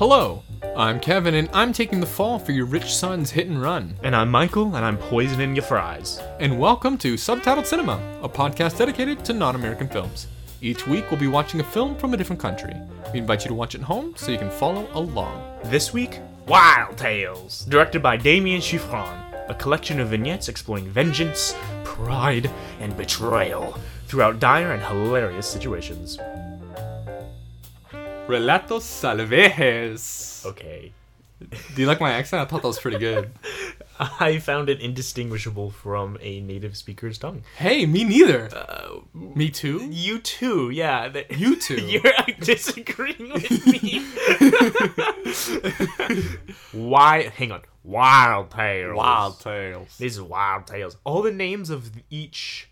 Hello, I'm Kevin, and I'm taking the fall for your rich son's hit and run. And I'm Michael, and I'm poisoning your fries. And welcome to Subtitled Cinema, a podcast dedicated to non American films. Each week, we'll be watching a film from a different country. We invite you to watch it at home so you can follow along. This week, Wild Tales, directed by Damián Szifron, a collection of vignettes exploring vengeance, pride, and betrayal throughout dire and hilarious situations. Relatos Salvajes. Okay. Do you like my accent? I thought that was pretty good. I found it indistinguishable from a native speaker's tongue. Hey, me neither. Uh, me too? You too, yeah. th- You too. You're disagreeing with me. Why? Hang on. Wild Tales. Wild Tales. This is Wild Tales. All the names of each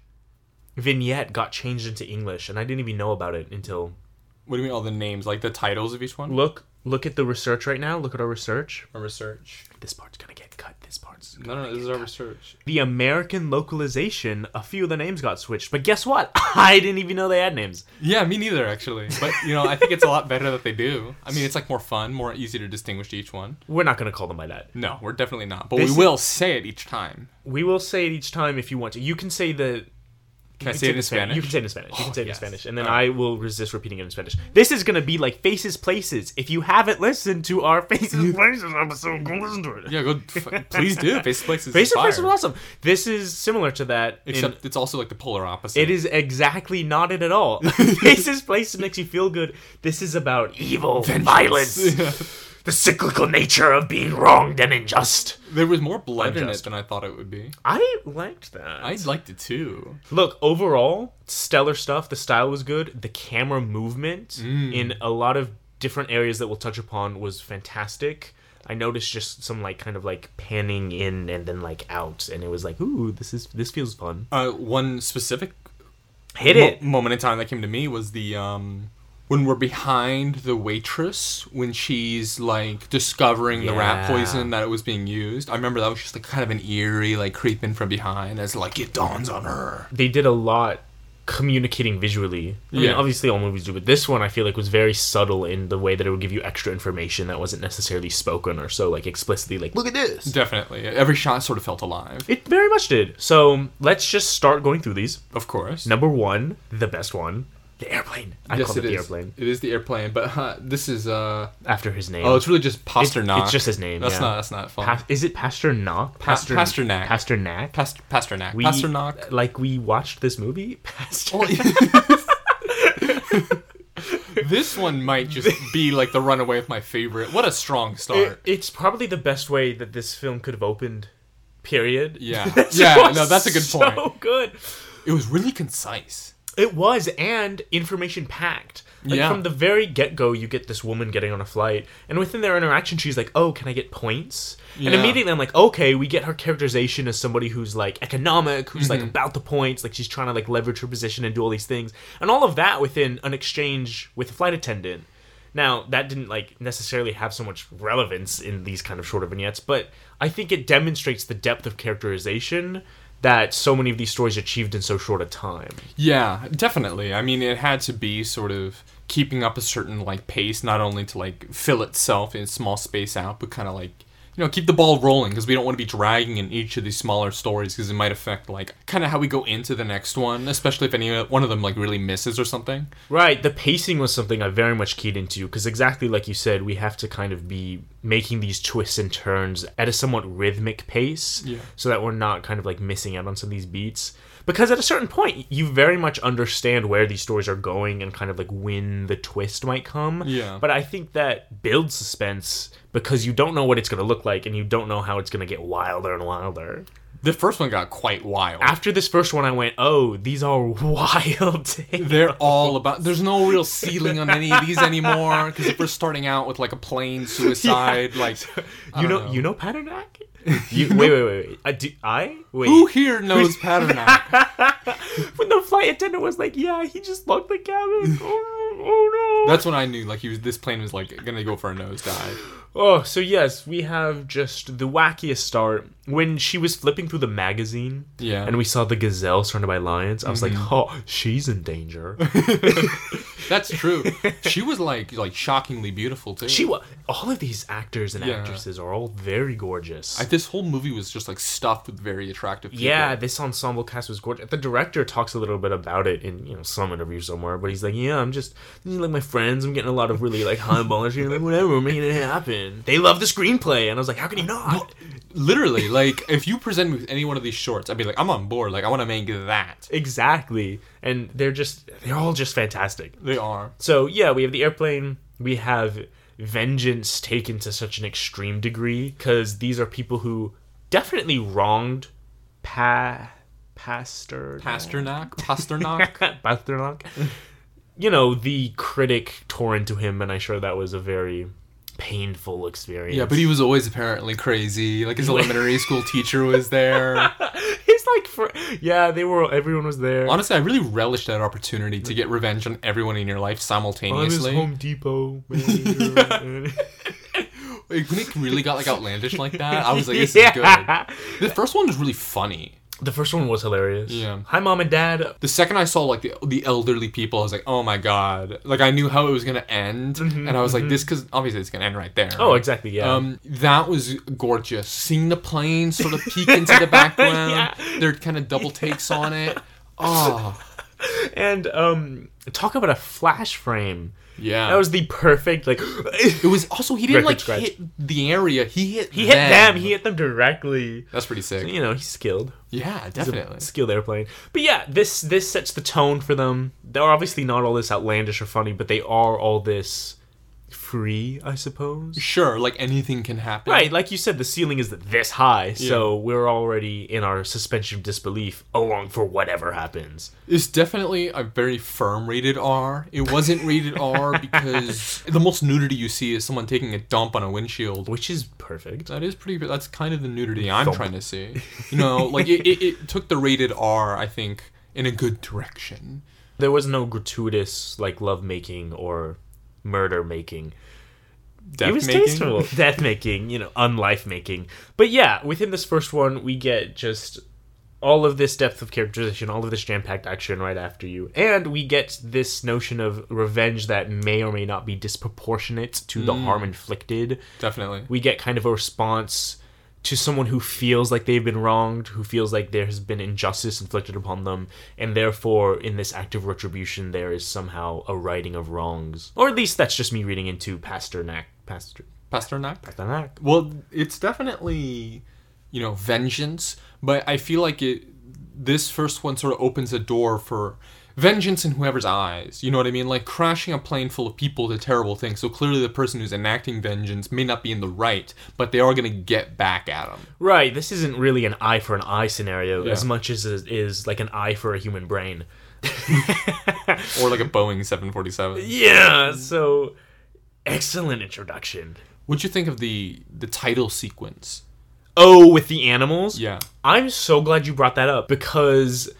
vignette got changed into English, and I didn't even know about it until What do you mean, all the names? Like the titles of each one? look. Look at the research right now. Look at our research. Our research. This part's gonna get cut. This part's. No, no, no. this is our research. The American localization, a few of the names got switched, but guess what? I didn't even know they had names. Yeah, me neither, actually. But, you know, I think it's a lot better that they do. I mean, it's like more fun, more easy to distinguish each one. We're not gonna call them by that. No, we're definitely not. But This we is- will say it each time. We will say it each time if you want to. You can say the. Can I you say it in Spanish? You can say it in Spanish. You Oh, can say it yes. in Spanish, and then Alright. I will resist repeating it in Spanish. This is gonna be like Faces Places. If you haven't listened to our Faces Places episode, go listen to it. Yeah, go. F- please do. Faces Places. Faces is. Places was awesome. This is similar to that. in- Except it's also like the polar opposite. it is exactly not it at all. Faces Places makes you feel good. This is about evil, and violence, Yeah. The cyclical nature of being wronged and unjust. There was more blood in it than I thought it would be. I liked that. I liked it too. Look, overall, stellar stuff. The style was good. The camera movement Mm. in a lot of different areas that we'll touch upon was fantastic. I noticed just some like kind of like panning in and then like out, and it was like, ooh, this is this feels fun. Uh, one specific Hit mo- it. moment in time that came to me was the um when we're behind the waitress when she's like discovering the rat poison that it was being used. I remember that was just like kind of an eerie like creeping from behind as like it dawns on her. They did a lot communicating visually. I mean, Yeah. obviously all movies do, but this one I feel like was very subtle in the way that it would give you extra information that wasn't necessarily spoken or so like explicitly like, look at this. Definitely, every shot sort of felt alive. It very much did. So let's just start going through these. Of course. Number one, the best one, the airplane. I yes, call it it the is. airplane It is the airplane, but uh, this is uh after his name. oh, it's really just It- Pasternak. It's just his name. That's yeah. not that's not fun. Pa- is it Pasternak? Pa- Pasternak. Pasternak. Past- Pasternak. We- Pasternak. Like we watched this movie. Paster- this one might just be like the runaway of my favorite. What a strong start. It- it's probably the best way that this film could have opened. Period. Yeah. Yeah, no, that's a good point. So good. it was really concise. It was, and information packed. Like Yeah. from the very get go, you get this woman getting on a flight, and within their interaction, she's like, "Oh, can I get points?" And immediately, I'm like, "Okay." We get her characterization as somebody who's like economic, who's Mm-hmm. like about the points, like she's trying to like leverage her position and do all these things, and all of that within an exchange with a flight attendant. Now, that didn't like necessarily have so much relevance in these kind of shorter vignettes, but I think it demonstrates the depth of characterization that so many of these stories achieved in so short a time. Yeah, definitely. I mean, it had to be sort of keeping up a certain like pace, not only to like fill itself in small space out, but kind of like you know keep the ball rolling because we don't want to be dragging in each of these smaller stories because it might affect like kind of how we go into the next one, especially if any one of them like really misses or something. Right, the pacing was something I very much keyed into because exactly like you said, we have to kind of be making these twists and turns at a somewhat rhythmic pace Yeah. so that we're not kind of like missing out on some of these beats. Because at a certain point, you very much understand where these stories are going and kind of like when the twist might come. Yeah. But I think that builds suspense because you don't know what it's going to look like and you don't know how it's going to get wilder and wilder. The first one got quite wild. After this first one, I went, oh, these are wild. tales." They're all about. There's no real ceiling on any of these anymore. Because if we're starting out with like a plain suicide, like I You don't know, you know Paternak. You, wait, wait, wait, wait. I, do, I wait. who here knows Paternak? when the flight attendant was like, "Yeah, he just locked the cabin." Oh, oh no. That's when I knew like he was. This plane was like gonna go for a nosedive. Oh, so yes, we have just the wackiest start. When she was flipping through the magazine Yeah. and we saw the gazelle surrounded by lions, I was like, mm-hmm. oh, she's in danger. That's true. she was like like shockingly beautiful too. she was. All of these actors and Yeah. actresses are all very gorgeous. I, this whole movie was just like stuffed with very attractive people. yeah, this ensemble cast was gorgeous. The director talks a little bit about it in you know some interview somewhere, but he's like, "Yeah, I'm just like my friends. I'm getting a lot of really like high ballers here, like whatever, we're making it happen." They love the screenplay, and I was like, "How can you not?" Literally, like if you present me with any one of these shorts, I'd be like, I'm on board. Like I want to make that. Exactly, and they're just they're all just fantastic. They are. So yeah, we have the airplane. We have vengeance taken to such an extreme degree because these are people who definitely wronged pa pastor Pasternak, Pasternak. Pasternak. you know, the critic tore into him, and I'm sure that was a very painful experience. yeah, but he was always apparently crazy. Like his elementary school teacher was there. he's like, for, yeah, they were. Everyone was there. Honestly, I really relished that opportunity to get revenge on everyone in your life simultaneously. Home Depot. Like, when it really got like outlandish like that, I was like, this Yeah. is good. The first one was really funny. The first one was hilarious. Yeah. Hi, mom and dad. The second I saw like the, the elderly people, I was like, oh my god! Like I knew how it was gonna end, and I was like, this because obviously it's gonna end right there. Mm-hmm, Oh, exactly. Yeah. Um, that was gorgeous. Seeing the plane sort of peek into the background, Yeah. their kind of double takes on it. Oh, and um, talk about a flash frame. Yeah. That was the perfect like. It was also he didn't Record like scratch. hit the area. He hit. he hit them. He hit them directly. That's pretty sick. You know, he's skilled. Yeah, He's a definitely. skilled airplane. But yeah, this this sets the tone for them. They're obviously not all this outlandish or funny, but they are all this free, I suppose. Sure, like anything can happen. Right, like you said, the ceiling is this high, so we're already in our suspension of disbelief along for whatever happens. It's definitely a very firm rated R. It wasn't rated R because the most nudity you see is someone taking a dump on a windshield. Which is perfect. That is pretty. That's kind of the nudity I'm Thump. trying to see. You know, like it, it, it took the rated R, I think, in a good direction. There was no gratuitous like love making or murder making. Death it was making. tasteful. Death making, you know, unlife making. But yeah, within this first one, we get just all of this depth of characterization, all of this jam packed action right after you. And we get this notion of revenge that may or may not be disproportionate to the harm hmm. inflicted. Definitely. We get kind of a response to someone who feels like they've been wronged, who feels like there has been injustice inflicted upon them, and therefore, in this act of retribution, there is somehow a righting of wrongs. Or at least that's just me reading into Pasternak. Pastor. Pasternak. Pasternak. Well, it's definitely, you know, vengeance, but I feel like it. This first one sort of opens a door for vengeance in whoever's eyes. You know what I mean? Like crashing a plane full of people is a terrible thing. So clearly, the person who's enacting vengeance may not be in the right, but they are going to get back at them. Right, this isn't really an eye for an eye scenario Yeah. as much as it is like an eye for a human brain. Or like a Boeing 747. Yeah, so excellent introduction. What'd you think of the the title sequence? Oh, with the animals? Yeah. I'm so glad you brought that up because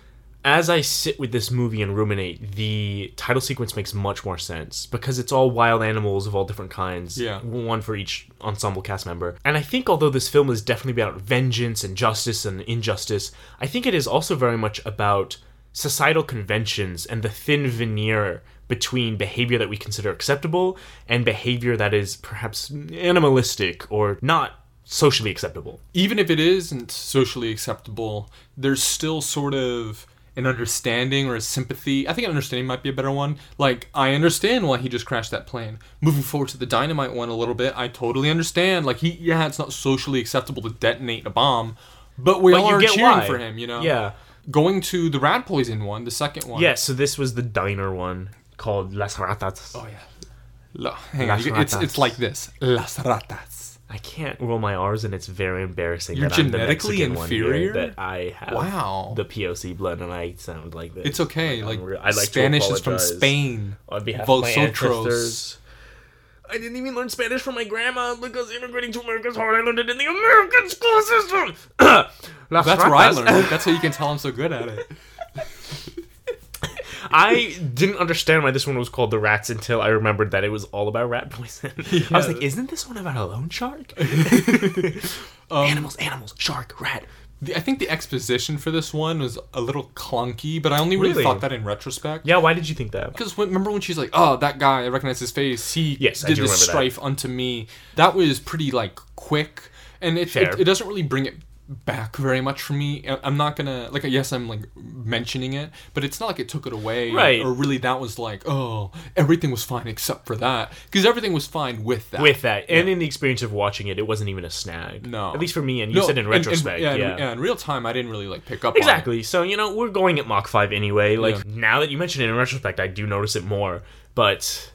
as I sit with this movie and ruminate, the title sequence makes much more sense because it's all wild animals of all different kinds. Yeah. One for each ensemble cast member. And I think although this film is definitely about vengeance and justice and injustice, I think it is also very much about societal conventions and the thin veneer between behavior that we consider acceptable and behavior that is perhaps animalistic or not socially acceptable. even if it isn't socially acceptable, there's still sort of an understanding or a sympathy. I think an understanding might be a better one. Like, I understand why he just crashed that plane. Moving forward to the dynamite one a little bit, I totally understand. Like, he, yeah, it's not socially acceptable to detonate a bomb, but we But all are cheering why. for him, you know? Yeah. Going to the rat poison one, the second one. Yeah, so this was the diner one called Las Ratas. Oh, yeah. Lo- hang on, Las you- it's, it's like this. Las ratas. I can't roll my R's, and it's very embarrassing. You're that I'm the genetically Mexican one here, inferior? that I have Wow. the POC blood, and I sound like this. It's okay. Like. I'd like Spanish is from Spain. on behalf of my ancestors. I didn't even learn Spanish from my grandma because immigrating to America is hard. I learned it in the American school system. That's where I learned it. That's how you can tell I'm so good at it. I didn't understand why this one was called The Rats until I remembered that it was all about rat poison. I was like, isn't this one about a loan shark? Um, animals, animals, shark, rat. The, I think the exposition for this one was a little clunky, but I only really, Really? thought that in retrospect. Yeah, why did you think that? Because remember when she's like, "Oh, that guy, I recognize his face. He Yes, did this remember that. strife unto me." That was pretty like quick, and it, it it doesn't really bring it back very much for me. I'm not gonna like. Yes, I'm like mentioning it, but it's not like it took it away, Right. Or really, that was like, oh, everything was fine except for that, because everything was fine with that. With that, and in the experience of watching it, it wasn't even a snag. No. At least for me, and you No, said in and- and- retrospect. yeah, yeah. in- yeah, in real time, I didn't really like pick up on it. Exactly. So, you know, we're going at Mach 5 anyway. Like, Yeah. now that you mention it in retrospect, I do notice it more. But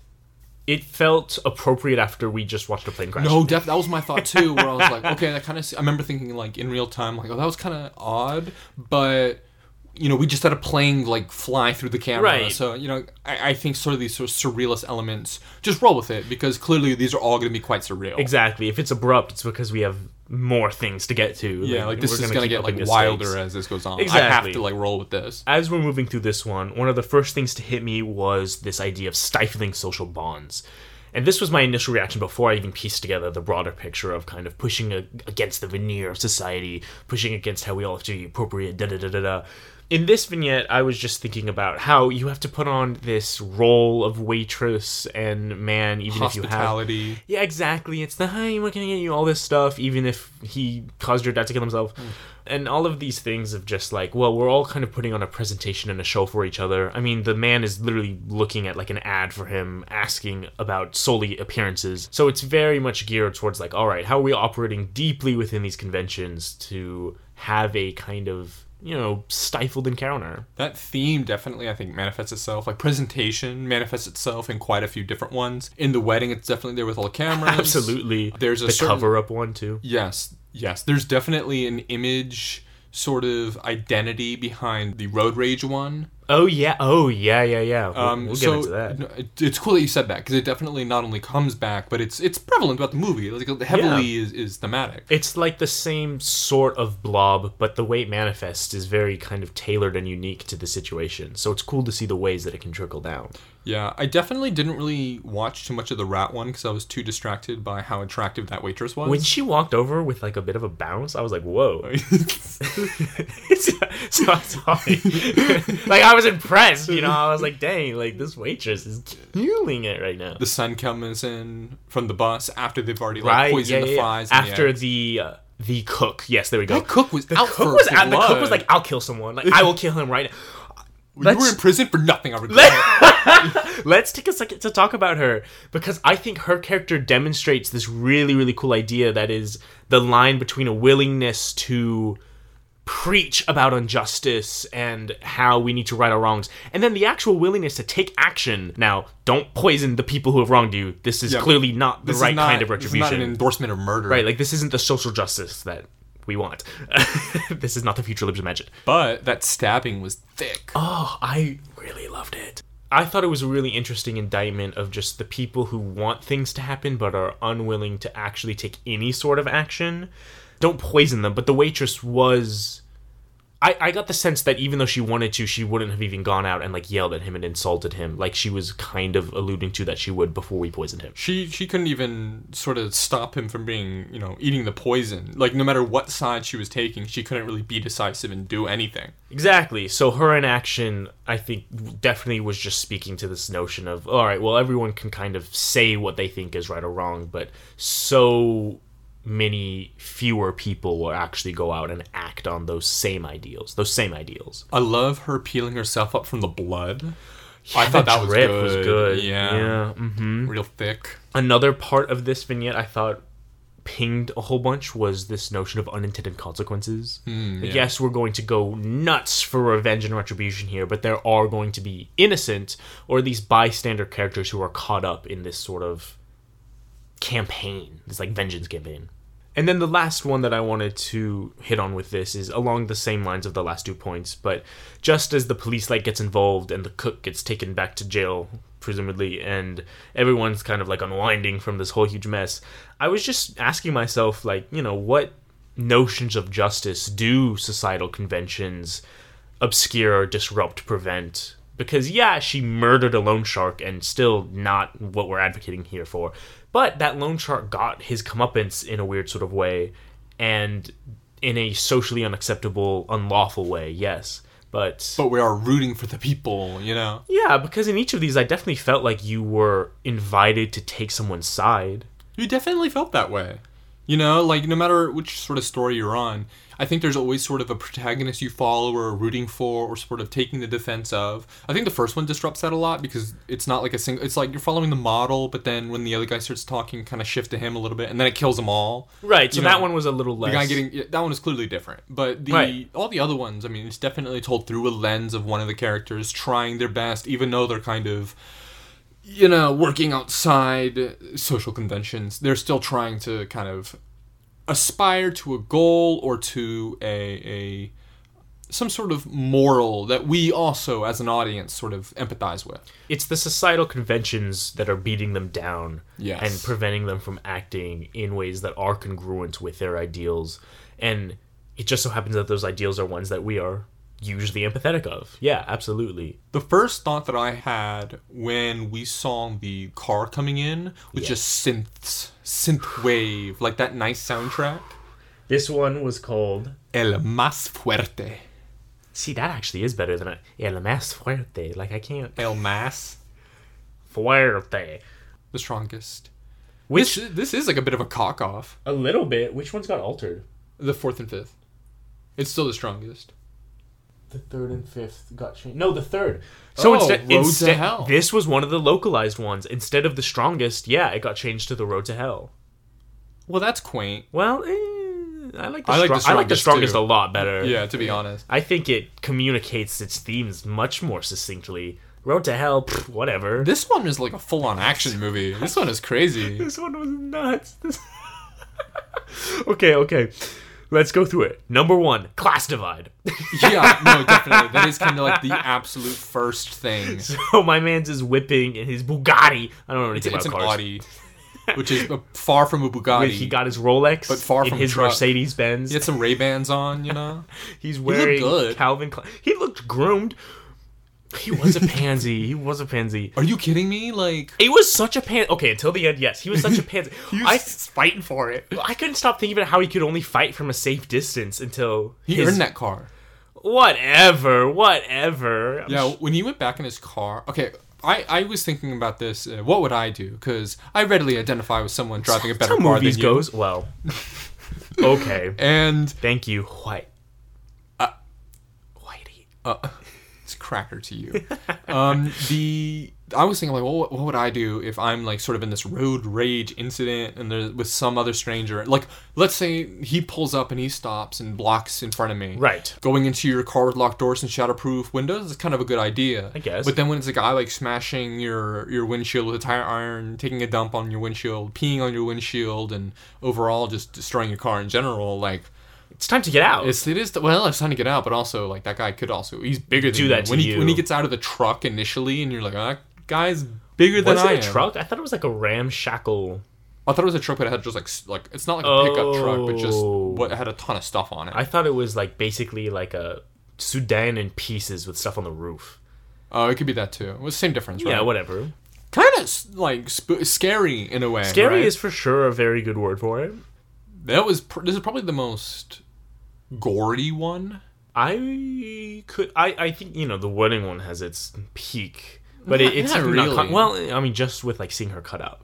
it felt appropriate after we just watched a plane crash. No, def- that was my thought too. Where I was like, okay, that kind of. I remember thinking like in real time, like, oh, that was kind of odd, but you know, we just had a plane like fly through the camera, Right. so you know, I, I think sort of these sort of surrealist elements, just roll with it because clearly these are all going to be quite surreal. Exactly. If it's abrupt, it's because we have more things to get to. Yeah, like this is going to get like wilder stakes. as this goes on. Exactly. I have to like roll with this. As we're moving through this one, one of the first things to hit me was this idea of stifling social bonds. And this was my initial reaction before I even pieced together the broader picture of kind of pushing a, against the veneer of society, pushing against how we all have to be appropriate, da da da da da. In this vignette, I was just thinking about how you have to put on this role of waitress and man, even if you have Hospitality. yeah, exactly. It's the what can I get you? All this stuff, even if he caused your dad to kill himself. Hmm. And all of these things of just like, well, we're all kind of putting on a presentation and a show for each other. I mean, the man is literally looking at like an ad for him, asking about solely appearances. So it's very much geared towards like, all right, how are we operating deeply within these conventions to have a kind of, you know, stifled encounter? That theme definitely, I think, manifests itself. Like presentation manifests itself in quite a few different ones. In the wedding, it's definitely there with all the cameras. Absolutely. There's a the certain- cover up one too. Yes, yes. There's definitely an image sort of identity behind the road rage one. Oh yeah. Oh yeah. Yeah. Yeah. We'll, Um, we'll get so into that. no, it- it's cool that you said that because it definitely not only comes back, but it's it's prevalent throughout the movie. Like heavily is, is thematic. It's like the same sort of blob, but the way it manifests is very kind of tailored and unique to the situation. So it's cool to see the ways that it can trickle down. Yeah, I definitely didn't really watch too much of the rat one because I was too distracted by how attractive that waitress was. When she walked over with like a bit of a bounce, I was like, "Whoa!" so sorry. like I was impressed, you know. I was like, "Dang! Like this waitress is killing it right now." the sun comes in from the bus after they've already like Right? poisoned Yeah, the yeah, yeah. flies. After the uh, the cook. Yes, there we go. that cook was the out cook was out. The cook was like, "I'll kill someone. Like I will kill him right now." you were in prison for nothing. I regret. It. Let's take a second to talk about her because I think her character demonstrates this really, really cool idea that is the line between a willingness to preach about injustice and how we need to right our wrongs, and then the actual willingness to take action. Now, don't poison the people who have wronged you. This is Yeah, clearly not the right not- kind of retribution. this is not an endorsement of murder. right, like this isn't the social justice that we want. this is not the future libs imagine. But that stabbing was thick. Oh, I really loved it. I thought it was a really interesting indictment of just the people who want things to happen but are unwilling to actually take any sort of action. Don't poison them, but the waitress was. I, I got the sense that even though she wanted to, she wouldn't have even gone out and like yelled at him and insulted him, like she was kind of alluding to that she would before we poisoned him. She she couldn't even sort of stop him from being you know eating the poison. Like no matter what side she was taking, she couldn't really be decisive and do anything. Exactly. So her inaction, I think, definitely was just speaking to this notion of, all right, well, everyone can kind of say what they think is right or wrong, but so many fewer people will actually go out and act on those same ideals. Those same ideals. I love her peeling herself up from the blood. I thought that was good. was good. Yeah, Yeah. hmm real thick. Another part of this vignette I thought pinged a whole bunch was this notion of unintended consequences. Hmm, yeah. Yes, we're going to go nuts for revenge and retribution here, but there are going to be innocent or these bystander characters who are caught up in this sort of campaign, this like vengeance campaign. And then the last one that I wanted to hit on with this is along the same lines of the last two points, but just as the police light gets involved and the cook gets taken back to jail, presumably, and everyone's kind of like unwinding from this whole huge mess, I was just asking myself, like, you know, what notions of justice do societal conventions obscure, disrupt, prevent? Because yeah, she murdered a loan shark and still not what we're advocating here for. But that loan shark got his comeuppance in a weird sort of way and in a socially unacceptable, unlawful way, yes. But But we are rooting for the people, you know. yeah, because in each of these I definitely felt like you were invited to take someone's side. You definitely felt that way. You know, like no matter which sort of story you're on, I think there's always sort of a protagonist you follow or rooting for or sort of taking the defense of. I think the first one disrupts that a lot because it's not like a single. It's like you're following the model, but then when the other guy starts talking, kind of shift to him a little bit, and then it kills them all. Right, so You that know, one was a little less The guy getting that one is clearly different, but the Right. all the other ones, I mean, it's definitely told through a lens of one of the characters trying their best, even though they're kind of, you know, working outside social conventions. They're still trying to kind of aspire to a goal or to a a some sort of moral that we also, as an audience, sort of empathize with. it's the societal conventions that are beating them down Yes. and preventing them from acting in ways that are congruent with their ideals and it just so happens that those ideals are ones that we are usually empathetic of yeah absolutely The first thought that I had when we saw the car coming in was Yeah. just synths, synth wave, like that nice soundtrack. this one was called El más fuerte. see that actually is better than a el más fuerte like i can't El más, fuerte the strongest. which This, this is like a bit of a cock off. a little bit which one's got altered The fourth and fifth. It's still the strongest. The third and fifth got changed. No, the third. So Oh, instead, Road to instead Hell. this was one of the localized ones. Instead of the strongest, yeah, it got changed to the road to hell. Well, that's quaint. Well, eh, I like the, I like the strong- I like the strongest, strongest too. a lot better. Yeah, to be honest. I think it communicates its themes much more succinctly. Road to hell, pff, whatever. This one is like a full on action movie. This one is crazy. This one was nuts. This- okay, okay. Let's go through it. Number one, class divide. yeah, no, definitely. That is kind of like the absolute first thing. so my man's is whipping in his Bugatti. I don't know It's, anything it's an about cars. Audi, which is uh, far from a Bugatti. He got his Rolex, But far from his. Mercedes Benz. He had some Ray Bans on, you know. He's wearing good. Calvin Klein. He looked groomed. He was a pansy. he was a pansy. Are you kidding me? Like He was such a pan. Okay, until the end, yes, he was such a pansy. I was fighting for it. I couldn't stop thinking about how he could only fight from a safe distance until He his- earned that car. Whatever, whatever. I'm Yeah, when he went back in his car. Okay, I, I was thinking about this. Uh, what would I do? Because I readily identify with someone driving a That's better how car movies than you. goes. Well, okay. And Thank you, White. Uh, Whitey. uh, it's cracker to you. um, the I was thinking like, well, what, what would I do if I'm like sort of in this road rage incident and there's with some other stranger? Like, let's say he pulls up and he stops and blocks in front of me. Right. Going into your car with locked doors and shatterproof windows is kind of a good idea. I guess. But then when it's a guy like smashing your your windshield with a tire iron, taking a dump on your windshield, peeing on your windshield, and overall just destroying your car in general, like It's time to get out. it's it is well, it's time to get out, but also like that guy could also he's bigger than Do you. that to when he when he gets out of the truck initially, and you're like, oh, that guy's bigger than was it I a am. truck? I thought it was like a ramshackle. I thought it was a truck, but it had just like like it's not like a pickup truck, but just Oh. what it had a ton of stuff on it. I thought it was like basically like a sedan in pieces with stuff on the roof. Oh, it could be that too. It was the same difference, right? Yeah, whatever. Kind of like sp- scary in a way. Scary right? is for sure a very good word for it. that was pr- this is probably the most gory one. I could. I. I think you know the wedding one has its peak, but it, it's not not con- well, I mean, just with like seeing her cut out.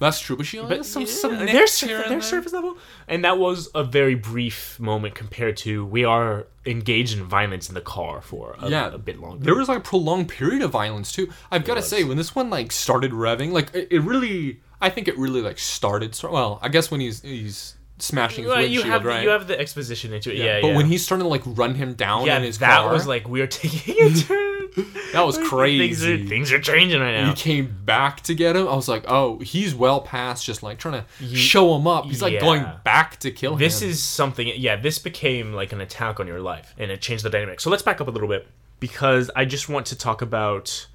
That's true, but she only But has some yeah, some there's nicks sur- here and there's there. surface level, and that was a very brief moment compared to we are engaged in violence in the car for a, Yeah. a bit longer. There was like a prolonged period of violence too. I've got to say, when this one like started revving, like it, it really, I think it really like started. Well, I guess when he's he's smashing his Well, windshield, you have right? you have the exposition into it. Yeah, but yeah. when he's started to like run him down yeah, in his that car, was like we are taking a turn. that was Things crazy. are, things are changing right now. he came back to get him. I was like, oh, he's well past just like trying to show him up. He's like yeah. going back to kill him. This is something. Yeah, this became like an attack on your life, and it changed the dynamic. So let's back up a little bit because I just want to talk about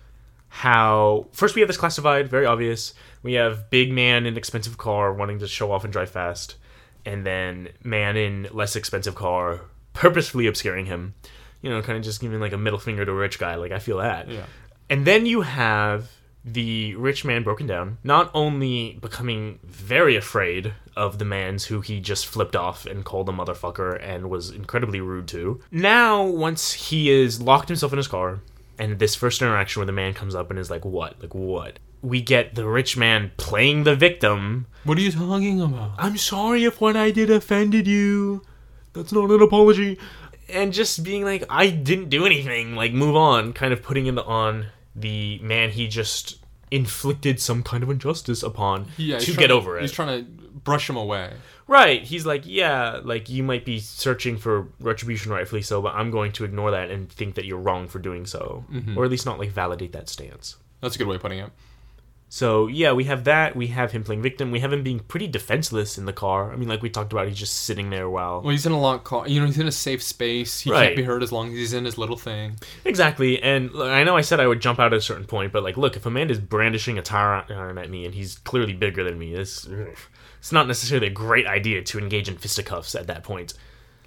how first we have this class divide, very obvious. We have big man in expensive car wanting to show off and drive fast, and then man in less expensive car purposefully obscuring him. You know, kind of just giving like a middle finger to a rich guy. Like I feel that. Yeah. And then you have the rich man broken down, not only becoming very afraid of the man's who he just flipped off and called a motherfucker and was incredibly rude to. Now, once he is locked himself in his car, and this first interaction where the man comes up and is like, What? Like, what? We get the rich man playing the victim. What are you talking about? I'm sorry if what I did offended you. That's not an apology. And just being like, I didn't do anything. Like, move on. Kind of putting it on the man he just inflicted some kind of injustice upon Yeah, to get over He's it. He's trying to brush him away. Right. He's like, yeah, like you might be searching for retribution, rightfully so, but I'm going to ignore that and think that you're wrong for doing so, Mm-hmm. or at least not like validate that stance. That's a good way of putting it. So yeah, we have that. We have him playing victim. We have him being pretty defenseless in the car. I mean, like we talked about, he's just sitting there while Well, he's in a locked car. You know, he's in a safe space. He Right. can't be hurt as long as he's in his little thing. exactly. And look, I know I said I would jump out at a certain point, but like, look, if Amanda's brandishing a tire iron uh, at me and he's clearly bigger than me, this it's not necessarily a great idea to engage in fisticuffs at that point.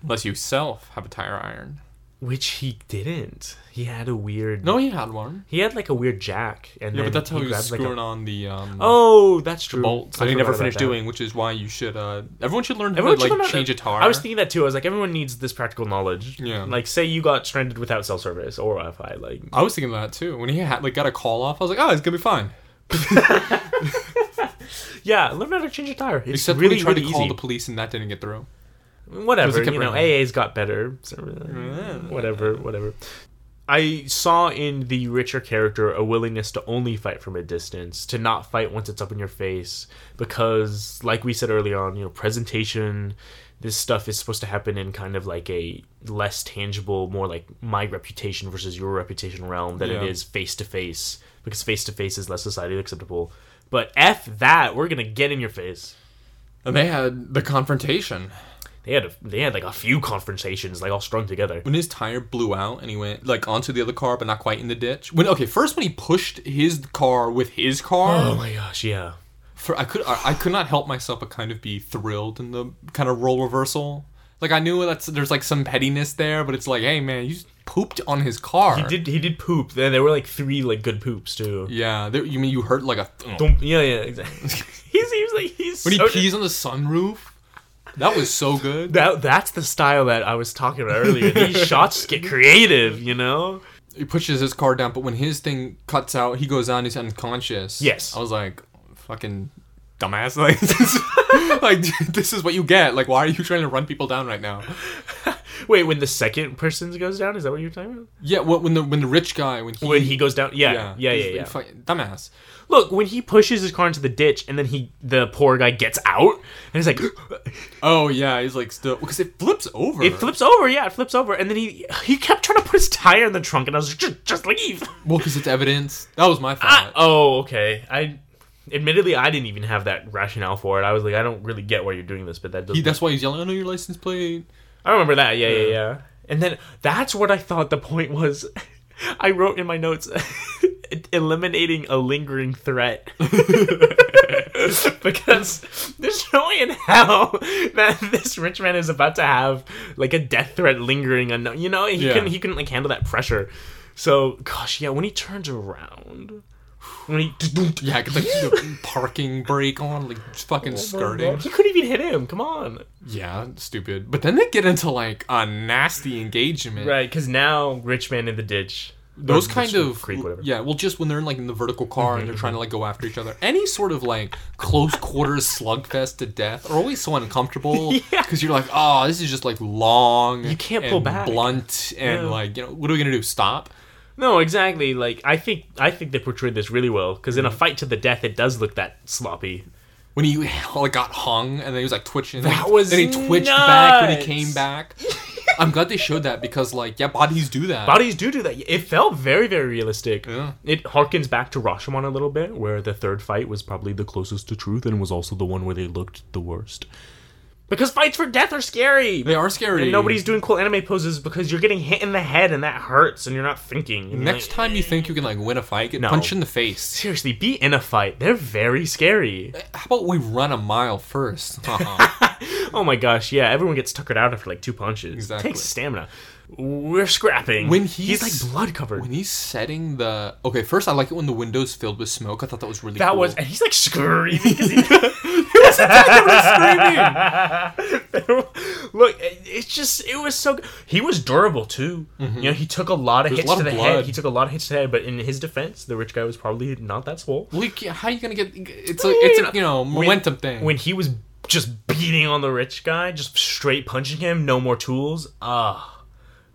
Unless you self have a tire iron. Which he didn't. He had a weird. No, he had one. He had like a weird jack, and Yeah, then but that's how he, was grabbed, like, a- screwing on the um, Oh, that's true. bolts I that he never finished doing, which is why you should. Uh, everyone should learn how Everyone to like how change a tire. I was thinking that too. I was like, everyone needs this practical knowledge. Yeah. Like, say you got stranded without cell service or Wi-Fi. Like, I was thinking that too. When he had like got a call off, I was like, oh, it's gonna be fine. yeah, learn how to change a tire. It's Except really when he tried really to call easy. the police and that didn't get through. Whatever. Because You know, ringing. AA's got better. So, uh, whatever, whatever. I saw in the richer character a willingness to only fight from a distance, to not fight once it's up in your face, because, like we said early on, you know, presentation, this stuff is supposed to happen in kind of like a less tangible, more like my reputation versus your reputation realm than it Yeah. is face to face, because face to face is less societally acceptable. But F that, we're gonna get in your face. And they had the confrontation They had a, they had like a few confrontations, like all strung together. when his tire blew out and he went like onto the other car, but not quite in the ditch. When okay, first when he pushed his car with his car, Oh my gosh, yeah. for I could I, I could not help myself but kind of be thrilled in the kind of role reversal. Like I knew that's there's like some pettiness there, but it's like, hey man, you pooped on his car. He did he did poop. Then there were like three like good poops too. Yeah, there, you mean you hurt like a Thump. Oh. Yeah, yeah, exactly. he seems like he's when he so- pees on the sunroof. That was so good. That that's the style that I was talking about earlier. These shots get creative, you know. he pushes his car down, but when his thing cuts out, he goes down. He's unconscious. Yes. I was like, fucking dumbass. Like, like this is what you get. Like, why are you trying to run people down right now? Wait, when the second person goes down, is that what you're talking about? Yeah. When the when the rich guy when he When he goes down, yeah, yeah, yeah, he's- yeah. fucking dumbass. Look, when he pushes his car into the ditch, and then he, the poor guy gets out, and he's like, Oh yeah, he's like still because it flips over. it flips over, yeah, it flips over, and then he he kept trying to put his tire in the trunk, and I was like, just, just leave. Well, because it's evidence. That was my I, thought. oh, okay. I admittedly I didn't even have that rationale for it. I was like, I don't really get why you're doing this, but that does. he, that's why he's yelling. I know your license plate. I remember that. Yeah, yeah, yeah. And then that's what I thought the point was. I wrote in my notes eliminating a lingering threat. because there's no way in hell that this rich man is about to have like a death threat lingering unknown. You know, he Yeah. couldn't he couldn't like handle that pressure. So gosh, yeah, when he turns around when he Yeah, get like the parking brake on, like fucking oh skirting. he couldn't even hit him. Come on. Yeah, stupid. But then they get into like a nasty engagement. Right, because now rich man in the ditch. Those kind of creek, whatever. yeah. Well, just when they're in like in the vertical car and they're mhm, trying to mhm. like go after each other, any sort of like close quarters slugfest to death are always so uncomfortable Yeah. because you're like, oh, this is just like long. You can't pull back. Blunt and Yeah. like you know what are we gonna do? Stop? No, exactly. Like I think I think they portrayed this really well because in Mm-hmm. a fight to the death, it does look that sloppy. When he like got hung and then he was like twitching. That was then he twitched back when he came back. I'm glad they showed that because like yeah, bodies do that. Bodies do do that. It felt very very realistic. Yeah. It harkens back to Rashomon a little bit, where the third fight was probably the closest to truth and was also the one where they looked the worst. Because fights for death are scary. They are scary. And nobody's doing cool anime poses because you're getting hit in the head and that hurts and you're not thinking. You're Next like, time you think you can like win a fight, get No. punched in the face. seriously, be in a fight. They're very scary. How about we run a mile first? Uh-huh. Oh my gosh, yeah, everyone gets tuckered out after like two punches. Exactly. Takes stamina. we're scrapping. When he's, he's- like blood covered. When he's setting the okay, first I like it when the window's filled with smoke. I thought that was really that cool. was, and he's like screaming because he, Look, it's just it was so. good. He was durable too. You know, he took a lot of There's hits lot to of the blood. head. He took a lot of hits to the head, but in his defense, the rich guy was probably not that swole. Well, how are you gonna get? It's a it's a you know momentum thing. When he was just beating on the rich guy, just straight punching him, no more tools. Ah,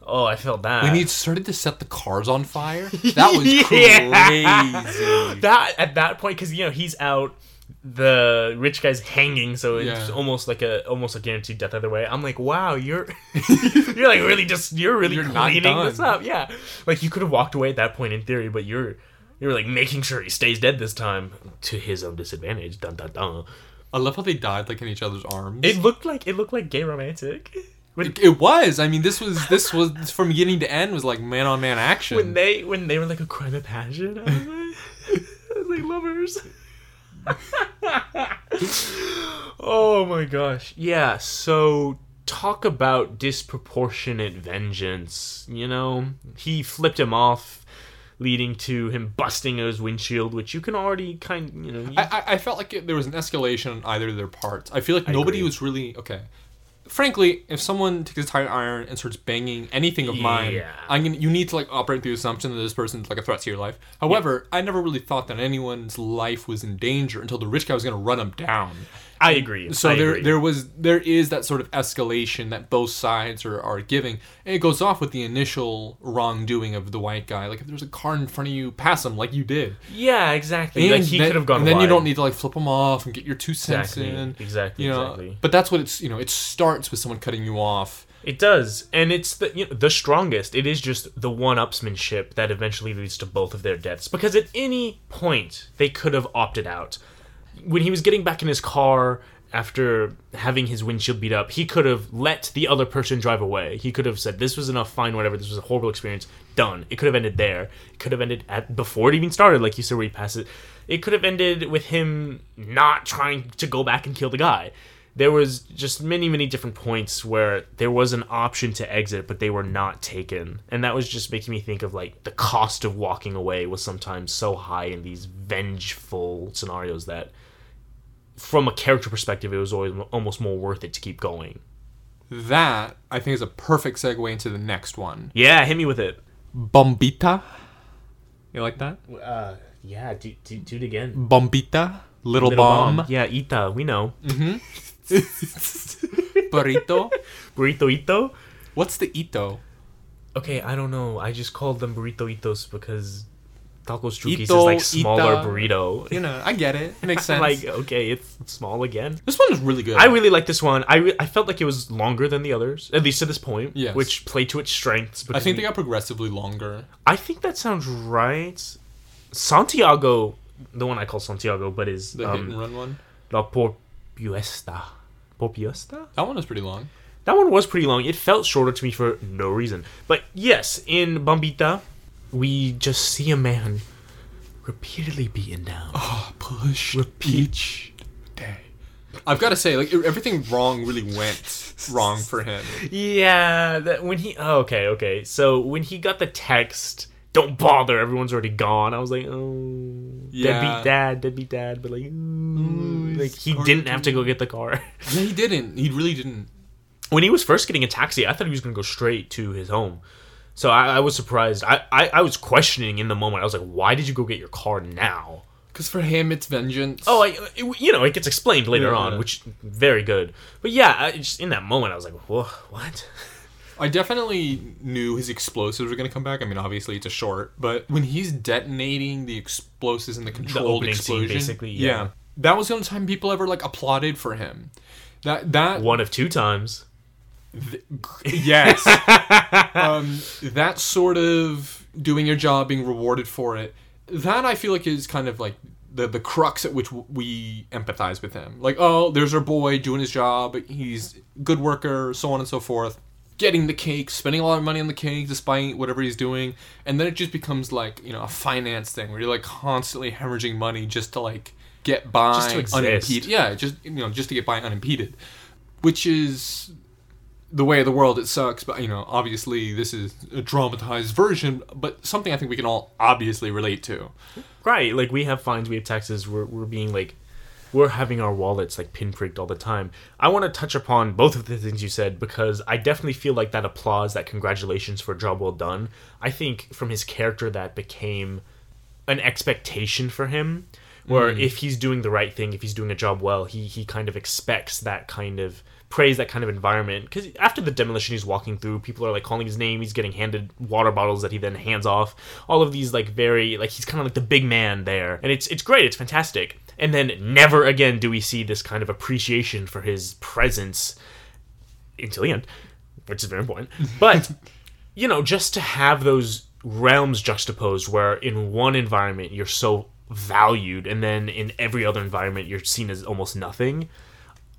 oh, I felt that. when he started to set the cars on fire, that was Yeah. crazy. that at that point because you know he's out the rich guy's hanging so it's Yeah. almost like a almost a guaranteed death either way i'm like wow you're you're like really just you're really You're not cleaning this up yeah like you could have walked away at that point in theory but you're you're like making sure he stays dead this time to his own disadvantage dun dun dun I love how they died like in each other's arms. it looked like it looked like gay romantic when, It, it was. I mean, this was this was from beginning to end was like man on man action. when they when they were like a crime of passion I was like, I was like lovers oh my gosh. Yeah, so talk about disproportionate vengeance. You know, he flipped him off, leading to him busting his windshield, which you can already kind you know. You, I, I, I felt like it, there was an escalation on either of their parts. I feel like nobody agree. was really okay. Frankly, if someone takes a tire iron and starts banging anything of mine, Yeah. I'm gonna. You need to like operate the assumption that this person's like a threat to your life. However, I never really thought that anyone's life was in danger until the rich guy was gonna run him down. I agree. So I there agree. there was there is that sort of escalation that both sides are, are giving. And it goes off with the initial wrongdoing of the white guy. Like if there's a car in front of you, pass him like you did. Yeah, exactly. like he could have gone. And then you don't need to like flip them off and get your two cents Exactly, in. exactly, You know, exactly. but that's what it's. You know, it starts with someone cutting you off. It does, and it's the you know, the strongest. It is just the one-upsmanship that eventually leads to both of their deaths. Because at any point they could have opted out. When he was getting back in his car after having his windshield beat up, he could have let the other person drive away. He could have said, "This was enough. Fine, whatever. This was a horrible experience. Done." It could have ended there. It could have ended at before it even started, like you said, where he passed it. It could have ended with him not trying to go back and kill the guy there was just many many different points where there was an option to exit but they were not taken and that was just making me think of like the cost of walking away was sometimes so high in these vengeful scenarios that from a character perspective it was always almost more worth it to keep going That I think is a perfect segue into the next one. yeah hit me with it Bombita. You like that? uh yeah do, do, do it again Bombita. Little, bomb. yeah ita we know Burrito. burrito ito What's the ito? okay i don't know i just called them burrito itos because tacos trukis is like smaller ita. burrito You know, I get it. It makes sense. like okay it's small again this one is really good. i really like this one i re- i felt like it was longer than the others at least to this point Yes. which played to its strengths I think they got progressively longer. i think that sounds right santiago the one i call santiago but is The hit and um, run one. la porpuesta porpuesta That one was pretty long. that one was pretty long it felt shorter to me for no reason but yes in Bombita we just see a man repeatedly beaten down Oh, push each day. I've got to say, like everything wrong really went wrong for him. Yeah, that when he oh, okay, okay. So when he got the text, don't bother, everyone's already gone. I was like, oh, Yeah. deadbeat dad, deadbeat dad. But like, ooh, like he didn't have to go get the car. Yeah, he didn't. He really didn't. when he was first getting a taxi, I thought he was gonna go straight to his home. So I, I was surprised. I, I I was questioning in the moment. I was like, why did you go get your car now? Because for him, it's vengeance. Oh, I, it, you know, it gets explained later Yeah. on, which very good. But yeah, I, just in that moment, I was like, Whoa, what? I definitely knew his explosives were going to come back. I mean, obviously it's a short, but when he's detonating the explosives in the controlled scene, explosion, basically, yeah. that was the only time people ever like applauded for him. That that One of two times. yes, um, that sort of doing your job, being rewarded for it. That I feel like is kind of like the the crux at which we empathize with him. Like, oh, there's our boy doing his job. He's good worker, so on and so forth. Getting the cake, spending a lot of money on the cake, despite whatever he's doing, and then it just becomes like you know a finance thing where you're like constantly hemorrhaging money just to like get by Just to exist. unimpeded. Yeah, just you know just to get by unimpeded, which is the way of the world it sucks but you know obviously this is a dramatized version but something i think we can all obviously relate to Right, like we have fines, we have taxes. We're we're being like, we're having our wallets like pinpricked all the time. I want to touch upon both of the things you said because I definitely feel like that applause, that congratulations for a job well done. I think from his character that became an expectation for him, where mm. if he's doing the right thing, if he's doing a job well, he he kind of expects that kind of praise, that kind of environment. Because after the demolition he's walking through, people are like calling his name. He's getting handed water bottles that he then hands off. All of these like very like he's kind of like the big man there, and it's it's great. It's fantastic. And then never again do we see this kind of appreciation for his presence until the end, which is very important. But you know, just to have those realms juxtaposed, where in one environment you're so valued, and then in every other environment you're seen as almost nothing.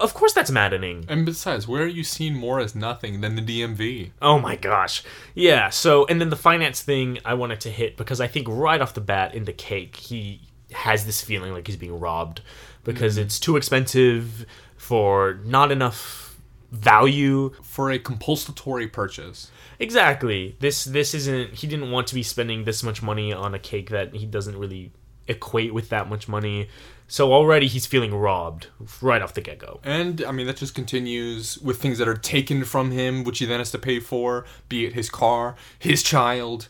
Of course, that's maddening. and besides where are you seen more as nothing than the dmv Oh my gosh. Yeah, so and then the finance thing I wanted to hit because I think right off the bat in the cake he has this feeling like he's being robbed because mm-hmm. it's too expensive for not enough value. for a compulsory purchase Exactly. This this isn't he didn't want to be spending this much money on a cake that he doesn't really equate with that much money. So already he's feeling robbed right off the get-go. And I mean that just continues with things that are taken from him, which he then has to pay for, be it his car, his child,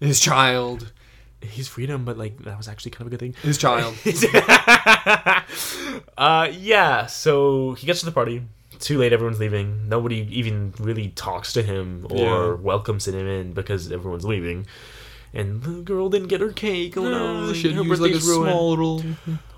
his child, His freedom, but like that was actually kind of a good thing. his child. uh, yeah. So he gets to the party. Too late. Everyone's leaving. Nobody even really talks to him or Yeah. welcomes him in because everyone's leaving. And the girl didn't get her cake. Oh no, should her use like a ruined. small little.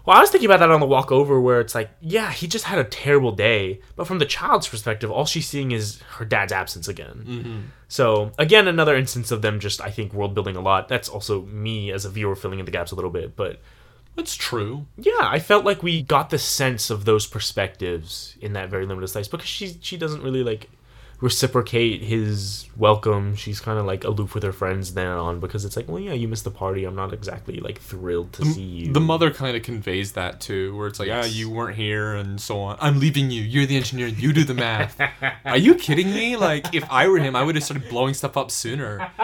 Well, I was thinking about that on the walk over, where it's like, yeah, he just had a terrible day. But from the child's perspective, all she's seeing is her dad's absence again. Mm-hmm. So again, another instance of them just, I think, world building a lot. That's also me as a viewer filling in the gaps a little bit, but That's true. yeah, I felt like we got the sense of those perspectives in that very limited slice because she she doesn't really like reciprocate his welcome. She's kind of like aloof with her friends then on because it's like, well, yeah, you missed the party. I'm not exactly like thrilled to see you. The mother kind of conveys that too, where it's like, ah, Yes. you weren't here and so on. I'm leaving you. You're the engineer. You do the math. Are you kidding me? Like, if I were him, I would have started blowing stuff up sooner.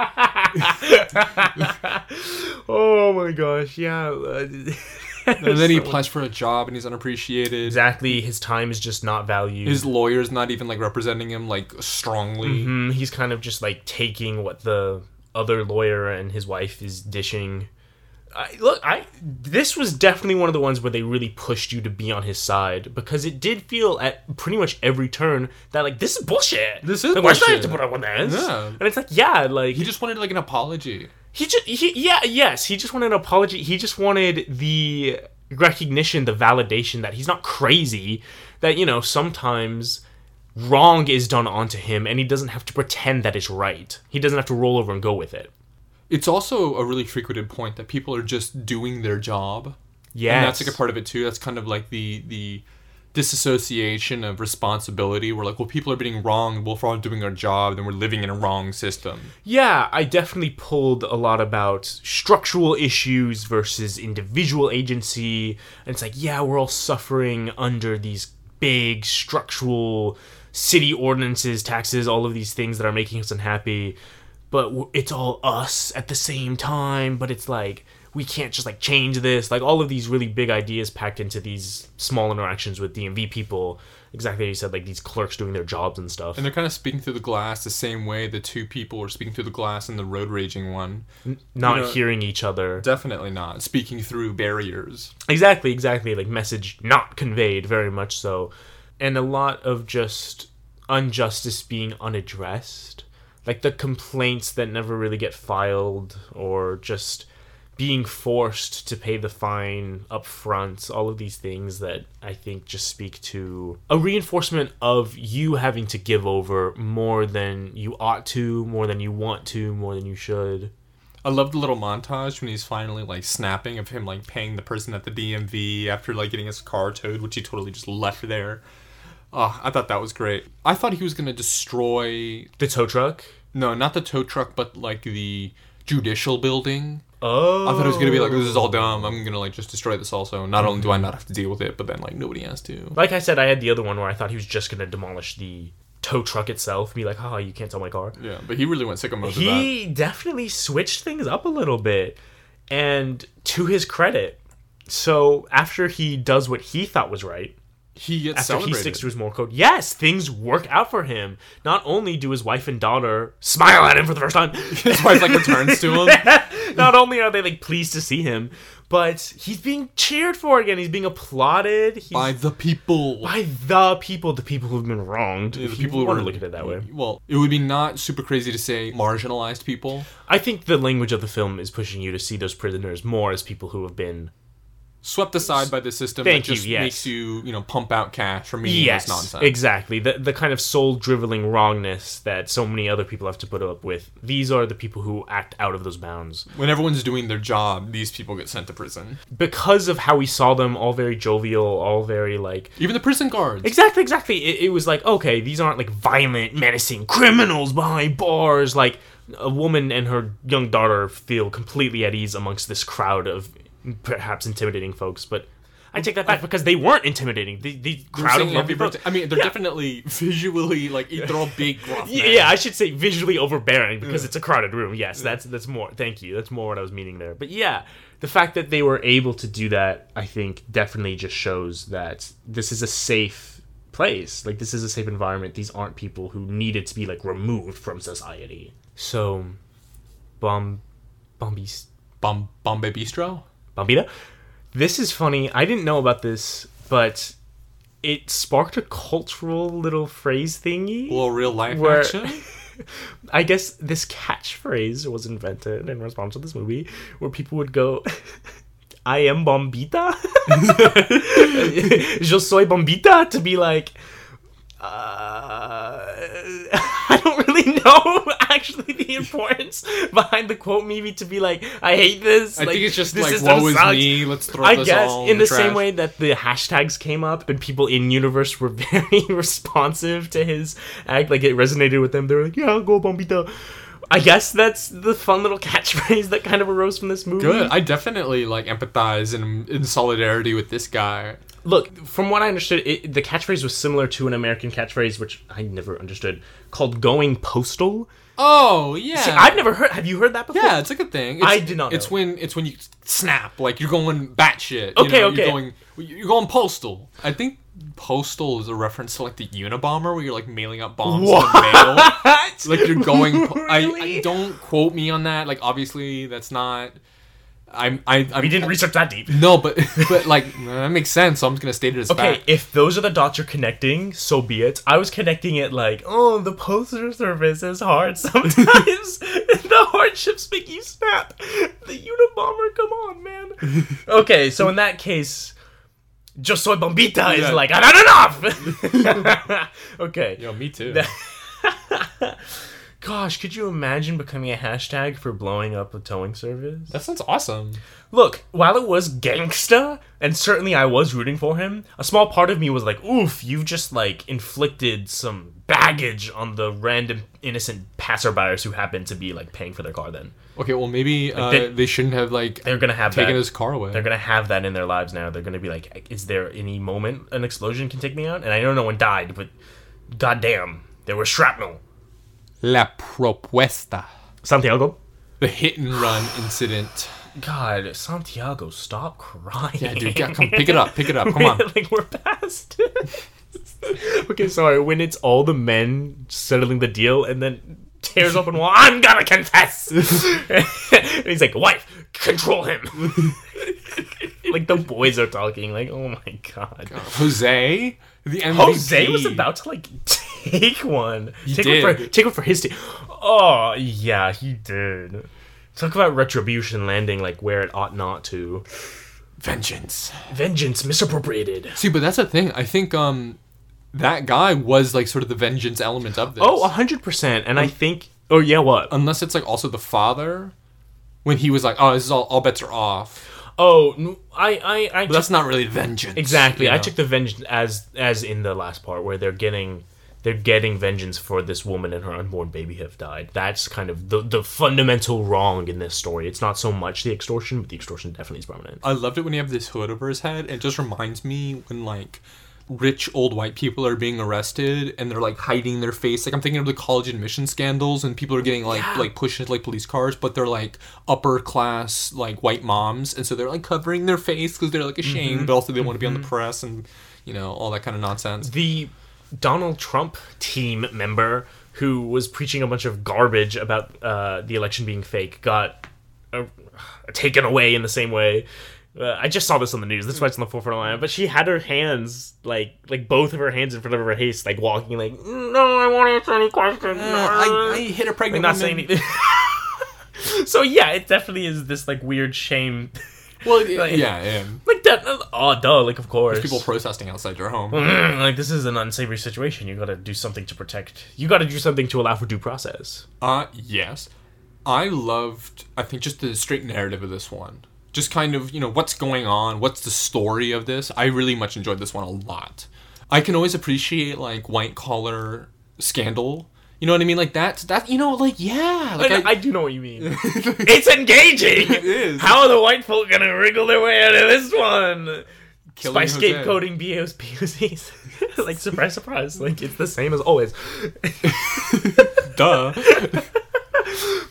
oh my gosh, yeah. And then he applies for a job and he's unappreciated. exactly his time is just not valued. His lawyer's not even like representing him like strongly. Mhm, he's kind of just like taking what the other lawyer and his wife is dishing. I, look, I this was definitely one of the ones where they really pushed you to be on his side because it did feel at pretty much every turn that like this is bullshit. This is like, why should I have to put up with this? Yeah. And it's like, yeah, like He just wanted like an apology. He just he, yeah yes he just wanted an apology he just wanted the recognition the validation that he's not crazy that you know sometimes wrong is done onto him and he doesn't have to pretend that it's right he doesn't have to roll over and go with it It's also a really frequented point that people are just doing their job. yeah And that's like a part of it too. That's kind of like the the disassociation of responsibility. We're like, well, people are being wrong. We're all doing our job, then we're living in a wrong system. yeah i definitely pulled a lot about structural issues versus individual agency and it's like yeah we're all suffering under these big structural city ordinances taxes all of these things that are making us unhappy but it's all us at the same time but it's like we can't just like change this like all of these really big ideas packed into these small interactions with dmv people exactly you said like these clerks doing their jobs and stuff And they're kind of speaking through the glass the same way the two people are speaking through the glass in the road raging one. not you know- hearing each other Definitely not speaking through barriers. Exactly, exactly. Like message not conveyed, very much so. And a lot of just injustice being unaddressed. Like the complaints that never really get filed or just being forced to pay the fine up front, all of these things that I think just speak to a reinforcement of you having to give over more than you ought to, more than you want to, more than you should. I love the little montage when he's finally like snapping of him like paying the person at the DMV after like getting his car towed, which he totally just left there. Oh, I thought that was great. I thought he was gonna destroy The tow truck. no, not the tow truck, but like the judicial building. Oh. I thought it was gonna be like this is all dumb. I'm gonna like just destroy this also. Not only do I not have to deal with it, but then like nobody has to. Like I said, I had the other one where I thought he was just going to demolish the tow truck itself, be like, "Oh, you can't tow my car." Yeah, but he really went sicko mode with that. He definitely switched things up a little bit, and to his credit, so after he does what he thought was right, He gets after he sticks to his moral code, yes, things work out for him. Not only do his wife and daughter smile at him for the first time, His wife like returns to him. not only are they like pleased to see him, but he's being cheered for again. He's being applauded he's, by the people. by the people, the people who've been wronged. the people who want to look at it that way. Well, it would be not super crazy to say marginalized people. I think the language of the film is pushing you to see those prisoners more as people who have been swept aside by the system Thank that you, just yes. makes you, you know, pump out cash for meaningless yes, nonsense. exactly the the kind of soul driveling wrongness that so many other people have to put up with. These are the people who act out of those bounds when everyone's doing their job, these people get sent to prison. because of how we saw them, all very jovial, all very like Even the prison guards. Exactly, exactly. It, it was like, okay, these aren't like violent, menacing criminals behind bars. Like, a woman and her young daughter feel completely at ease amongst this crowd of perhaps intimidating folks. But I take that back because they weren't intimidating. The, the crowd of lovely folks. I mean, they're definitely visually like they're all big, gruff. Yeah, yeah, I should say visually overbearing because it's a crowded room. Yes, that's that's more. Thank you. That's more what I was meaning there. But yeah, the fact that they were able to do that, I think, definitely just shows that this is a safe place. Like this is a safe environment. These aren't people who needed to be like removed from society. So, Bomb, Bombis, Bom- Bombay Bistro. Bombita. This is funny. I didn't know about this, but it sparked a cultural little phrase thingy. Little real life Where- action. I guess this catchphrase was invented in response to this movie, where people would go, "I am bombita," Je soy bombita," to be like, uh, I don't really know actually the importance behind the quote. Maybe to be like, "I hate this." I like, think it's just this like, woe is sucks." me. Let's throw I this guess all in the same way that the hashtags came up and people in universe were very responsive to his act, like it resonated with them. They were like, "Yeah, go bombita." I guess that's the fun little catchphrase that kind of arose from this movie. Good. I definitely like empathize and in solidarity with this guy. Look, from what I understood, it, the catchphrase was similar to an American catchphrase, which I never understood, called "going postal." Oh yeah. See, I've never heard. Have you heard that before? yeah, it's a good thing. It's, I did not It's know. when it's when you snap, like you're going batshit. Okay, you know, okay. You're going, you're going postal. I think postal is a reference to like the Unabomber, where you're like mailing out bombs What? in the mail. Like you're going. po- I, I Really? don't quote me on that. Like obviously that's not. I'm. I. I'm, we didn't research that deep. No, but but like that makes sense. So I'm just gonna state it as Okay, fact. if those are the dots you're connecting, so be it. I was connecting it like, oh, the postal service is hard sometimes. the hardships make you snap. The Unabomber, come on, man. okay, so in that case, Yo soy bombita is like, I had enough! okay. Yo, me too. Gosh, could you imagine becoming a hashtag for blowing up a towing service? that sounds awesome. Look, while it was gangsta, and certainly I was rooting for him, a small part of me was like, oof, you've just like inflicted some baggage on the random innocent passerbyers who happen to be like paying for their car then. Okay, well maybe uh, they- they, shouldn't have like They're gonna have taken that. his car away. They're gonna have that in their lives now. They're gonna be like, is there any moment an explosion can take me out? And I know no one died, but goddamn, there was shrapnel. La propuesta. Santiago. The hit and run incident. God, Santiago, stop crying. Yeah, dude, yeah, come pick it up, pick it up. Come on. like we're past. okay, sorry. When it's all the men settling the deal, and then tears open wall, I'm gonna confess. and he's like, "Wife, control him." like the boys are talking. Like, oh my god. Jose, the MVP. Jose was about to like take one. He take one for take one for his team. Oh yeah, he did. Talk about retribution landing like where it ought not to. vengeance. Vengeance misappropriated. See, but that's the thing. I think um that guy was like sort of the vengeance element of this. Oh, hundred percent. And I think. Oh yeah, what? unless it's like also the father when he was like, "Oh, this is all, all bets are off." Oh, I, I, But that's not really vengeance. exactly. you I took the vengeance as as in the last part where they're getting they're getting vengeance for this woman and her unborn baby have died. That's kind of the the fundamental wrong in this story. It's not so much the extortion, but the extortion definitely is prominent. I loved it when you have this hood over his head. It just reminds me when like rich old white people are being arrested and they're like hiding their face. Like I'm thinking of the college admission scandals and people are getting like Yeah. like pushed into like police cars, but they're like upper class like white moms, and so they're like covering their face because they're like ashamed, but also they want to be on the press and you know all that kind of nonsense. the Donald Trump team member who was preaching a bunch of garbage about uh, the election being fake got uh, taken away in the same way. Uh, I just saw this on the news. That's why it's on the forefront of my mind. But she had her hands like like both of her hands in front of her face, like walking, like no, I won't answer any questions. I, I hit a like pregnant not woman. saying anything. so yeah, it definitely is this like weird shame. Well, y- Like- yeah, yeah. like that. Oh, duh. Like of course. People protesting outside your home. Mm, like this is an unsavory situation. You got to do something to protect. You got to do something to allow for due process. Uh, yes. I loved, I think, just the straight narrative of this one. Just kind of, you know, what's going on, what's the story of this. I really much enjoyed this one a lot. I can always appreciate, like, white collar scandal. You know what I mean? Like, that's, that, you know, like, yeah. Like, I, I do know what you mean. it's engaging. It is. How are the white folk gonna wriggle their way out of this one? Killing By Jose. scapegoating BOs, POCs. like surprise, surprise. Like it's the same as always. Duh.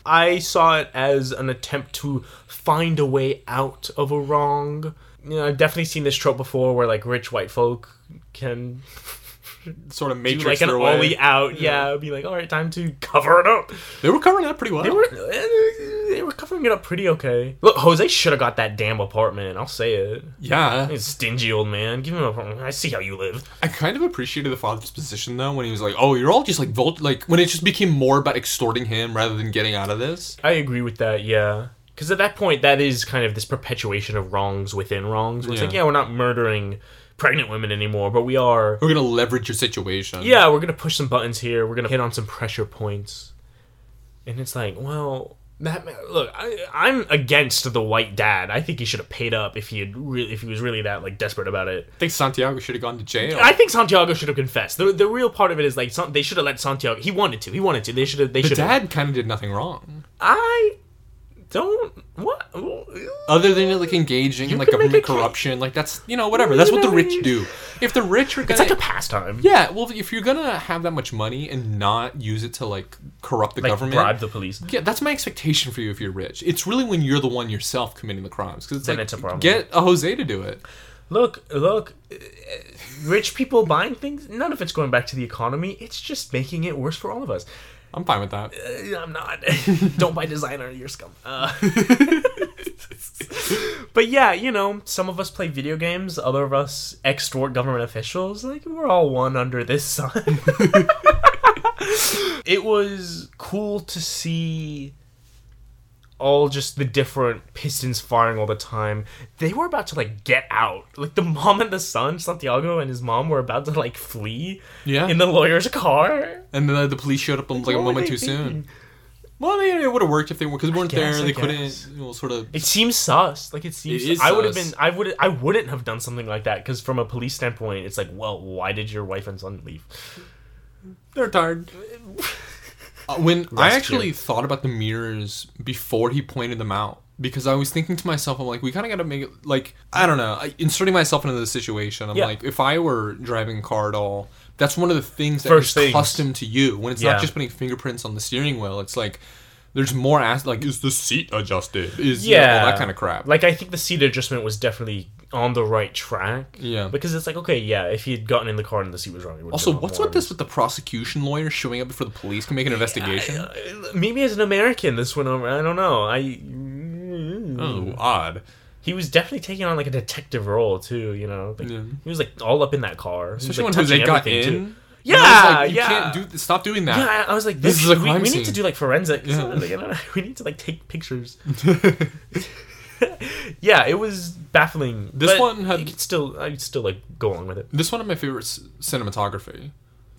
I saw it as an attempt to find a way out of a wrong. You know, I've definitely seen this trope before, where like rich white folk can sort of do matrix like an their way. out. Yeah, be like, all right, time to cover it up. They were covering that pretty well. They were they were covering it up pretty okay. Look, Jose should have got that damn apartment. I'll say it. yeah. He's stingy old man. Give him an apartment. I see how you live. I kind of appreciated the father's position though when he was like, "Oh, you're all just like volt like when it just became more about extorting him rather than getting out of this." I agree with that. Yeah. Because at that point, that is kind of this perpetuation of wrongs within wrongs. Where It's like, Yeah. yeah, we're not murdering pregnant women anymore, but we are We're gonna leverage your situation. yeah, we're gonna push some buttons here. We're gonna hit on some pressure points, and it's like, well, that look, I, I'm against the white dad. I think he should have paid up if he had really, if he was really that like desperate about it. I think Santiago should have gone to jail. I think Santiago should have confessed. The, the real part of it is like some, they should have let Santiago. He wanted to. He wanted to. They should have. They the should. have dad kind of did nothing wrong, I don't. What? other than like engaging in like government corruption. Like that's you know whatever. That's what the rich do. If the rich are gonna, It's like a pastime. yeah. Well, if you're gonna have that much money and not use it to like corrupt the Like government, bribe the police. Yeah, that's my expectation for you if you're rich. It's really when you're the one yourself committing the crimes because it's Then like it's a problem. get a Jose to do it. Look, look, rich people buying things, none of it's going back to the economy. It's just making it worse for all of us. I'm fine with that. Uh, I'm not. Don't buy designer, you're scum. Uh, but yeah, you know, some of us play video games, other of us extort government officials. Like, we're all one under this sun. it was cool to see all just the different pistons firing all the time. They were about to like get out. Like the mom and the son, Santiago and his mom were about to like flee Yeah, in the lawyer's car. and then the police showed up like a moment they too soon. thinking? Well, they, it would have worked if they were because they weren't guess, there. They couldn't, you know, sort of. It seems sus. Like it seems. It is I would have been. I would. I wouldn't have done something like that because from a police standpoint, it's like, well, why did your wife and son leave? They're tired. Uh, when I actually thought about the mirrors before he pointed them out, because I was thinking to myself, I'm like, we kind of got to make it like I don't know, I, inserting myself into the situation. I'm Yeah. like, if I were driving a car at all, that's one of the things that First is things. custom to you. When it's Yeah. not just putting fingerprints on the steering wheel, it's like there's more as like is the seat adjusted? Is you know, all that kind of crap. Like I think the seat adjustment was definitely on the right track. Yeah. Because it's like, okay, yeah, if he had gotten in the car and the seat was wrong, also, what's with this with the prosecution lawyer showing up before the police can make an investigation? Uh, maybe as an American, this went over. I don't know. I. oh, odd. He was definitely taking on like a detective role too. You know, Like, Yeah. he was like all up in that car. Was, Especially like, when Jose got in. too. Yeah, like, you yeah. can't do I- stop doing that. Yeah, I was like, This this, is a we, crime we scene. need to do like forensics. Yeah. Like, you know, we need to like take pictures. yeah, it was baffling. This but one had- still, I still like go along with it. This one of my favorite cinematography.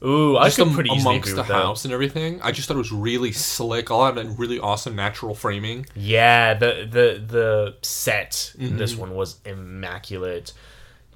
Ooh, I Just could am- pretty easily amongst the that. house and everything. I just thought it was really slick. A lot of really awesome natural framing. Yeah, the the the set in this Mm-hmm. one was immaculate.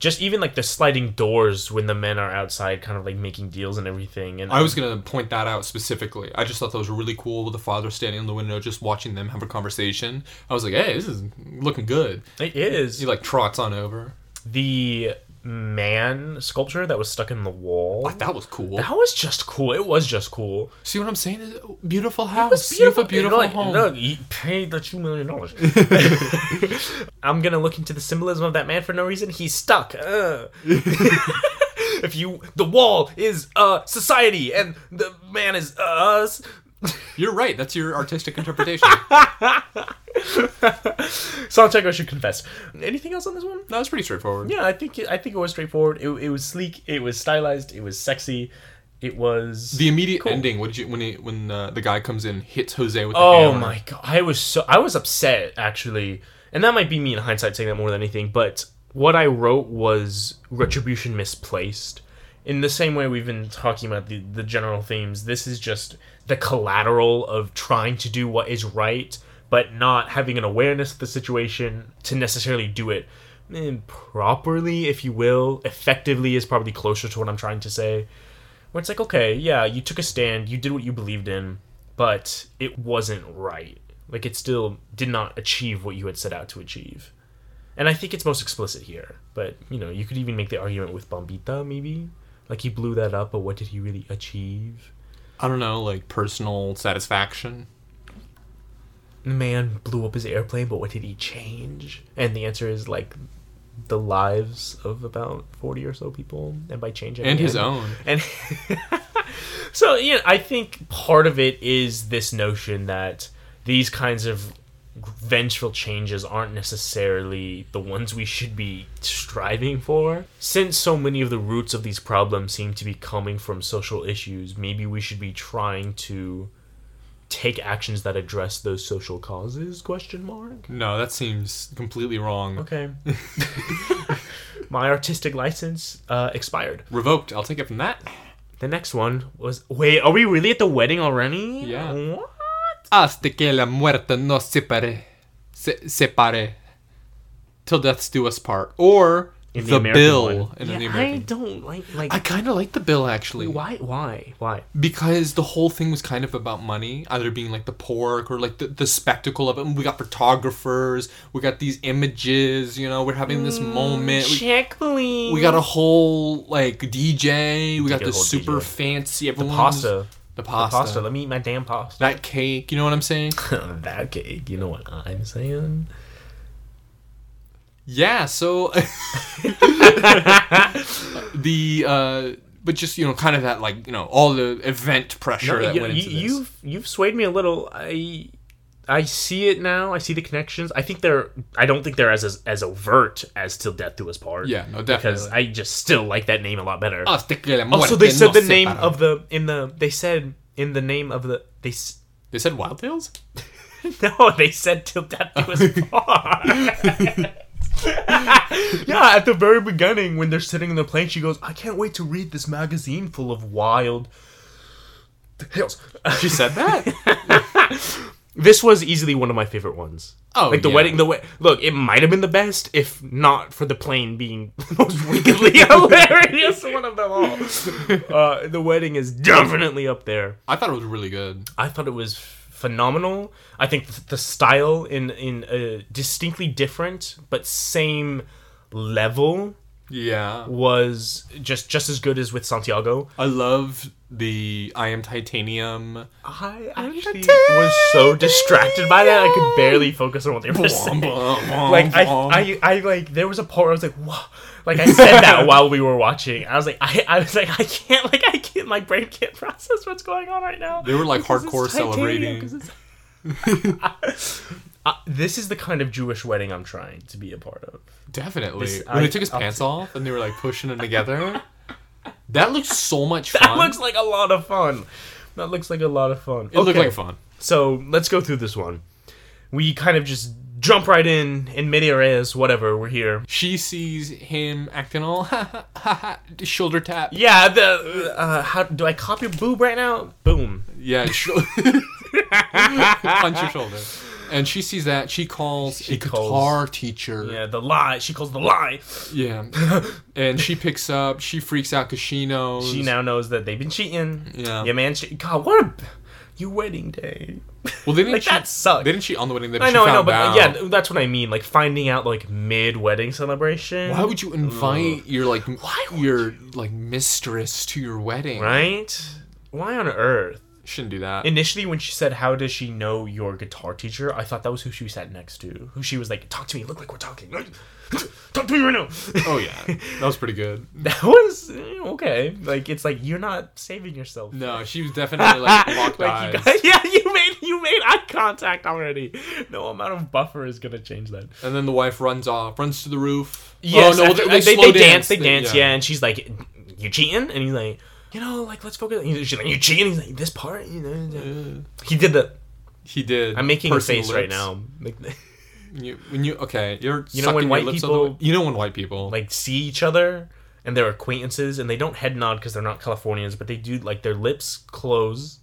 Just even like the sliding doors when the men are outside, kind of like making deals and everything. And I was gonna point that out specifically. I just thought that was really cool with the father standing in the window, just watching them have a conversation. I was like, "Hey, this is looking good." it is He like trots on over. the man sculpture that was stuck in the wall. That was cool. That was just cool. It was just cool. See what I'm saying? Beautiful house. It's beautiful, beautiful Like, home. Look, you paid the two million dollars. I'm gonna look into the symbolism of that man for no reason. He's stuck. Uh. if you, the wall is uh society, and the man is us. You're right. That's your artistic interpretation. Santiago should confess. Anything else on this one? that was pretty straightforward. Yeah, I think it, I think it was straightforward. It, it was sleek. It was stylized. It was sexy. It was The immediate Cool. ending. What did you when he, when uh, the guy comes in hits Jose with the Oh hammer? my god, I was so I was upset actually, and that might be me in hindsight saying that more than anything. But what I wrote was retribution misplaced. In the same way we've been talking about the the general themes, this is just the collateral of trying to do what is right, but not having an awareness of the situation to necessarily do it eh, properly, if you will. Effectively is probably closer to what I'm trying to say where it's like, okay, yeah, you took a stand, you did what you believed in, but it wasn't right. Like, it still did not achieve what you had set out to achieve. And I think it's most explicit here. But, you know, you could even make the argument with Bombita, maybe. Like, he blew that up, but what did he really achieve? I don't know, like personal satisfaction. The man blew up his airplane, but what did he change? And the answer is, like, the lives of about 40 or so people. And by changing And his own. And so, yeah, I think part of it is this notion that these kinds of vengeful changes aren't necessarily the ones we should be striving for. Since so many of the roots of these problems seem to be coming from social issues, maybe we should be trying to take actions that address those social causes question mark No, that seems completely wrong. okay my artistic license uh, expired Revoked. I'll take it from that. The next one was wait, are we really at the wedding already? Yeah. What? Hasta que la muerte nos separe. Se- separe. Till death's do us part. Or In the, American bill. one. In yeah, the I American. don't like like I kind of like the bill actually. why why why? because the whole thing was kind of about money, either being like the pork or like the, the spectacle of it. And we got photographers, we got these images, you know, we're having this mm, moment. We, Check please. we got a whole like DJ, we got get this super DJ. fancy the pasta. The The pasta. pasta. Let me eat my damn pasta. That cake, you know what I'm saying? that cake. You know what I'm saying? Yeah, so the uh but just you know kind of that like you know all the event pressure No, that you, went into you, this. you've you've swayed me a little. I I see it now. I see the connections. I think they're. I don't think they're as as, as overt as "Till Death Do Us Part." Yeah, no, Because definitely. I just still like that name a lot better. Oh, Hasta que la Also, they said the name of the in the. They said in the name of the they. They said Wild Tales? No, they said till death do us part. yeah, at the very beginning, when they're sitting in the plane, she goes, "I can't wait to read this magazine full of wild tales." She said that? This was easily one of my favorite ones. Oh, like the yeah. wedding. The way look, it might have been the best if not for the plane being the most wickedly hilarious one of them all. Uh, the wedding is definitely up there. I thought it was really good. I thought it was phenomenal. I think th- the style in in a distinctly different but same level Yeah. was just just as good as with Santiago. I love the I am titanium. I actually was so distracted by that I could barely focus on what they were saying. Like I, I, I like there was a part where I was like, "Whoa!" Like I said that while we were watching. I was like, I, I was like, I can't, like I can't, my brain can't process what's going on right now. They were like hardcore celebrating. Uh, this is the kind of Jewish wedding I'm trying to be a part of. Definitely. This- when I- they took his I'll- pants off and they were like pushing them together. That looks so much fun. That looks like a lot of fun. That looks like a lot of fun. it looked like fun. So let's go through this one. We kind of just jump right in in mid areas, whatever. We're here. She sees him acting all shoulder tap. Yeah. The uh, how do I cop your boob right now? Boom. Yeah, sh- punch your shoulder. And she sees that. She calls a calls- guitar teacher. Yeah. The lie. She calls the lie. Yeah. and she picks up. She freaks out because she knows. She now knows that they've been cheating. Yeah. Yeah, man. Che- God, what a your wedding day. Well, they didn't Like, cheat. that sucks. They didn't cheat on the wedding day. I know, I know, but out. yeah, that's what I mean. Like finding out like mid wedding celebration. Why would you invite your like Why your like mistress to your wedding? right? Why on earth? Shouldn't do that. Initially, when she said, "How does she know your guitar teacher?" I thought that was who she sat next to. Who she was like, "Talk to me. Look like we're talking. Talk to me right now." oh yeah, that was pretty good. that was eh, okay. Like it's like you're not saving yourself. No, she was definitely like locked Like, eyes. you guys, yeah, you made you made eye contact already. No amount of buffer is gonna change that. And then the wife runs off, runs to the roof. Yes, oh, no, after- they, they, they dance, they They- dance, yeah. and she's like, "You cheating?" And he's like, "You know, like let's focus." and She's like, "You cheating?" He's like, "This part, you know." He did the. He did. I'm making a face the right now. Like, You, when you okay, you're You know when white people- you know when white people like see each other and they're acquaintances and they don't head nod because they're not Californians, but they do like their lips close.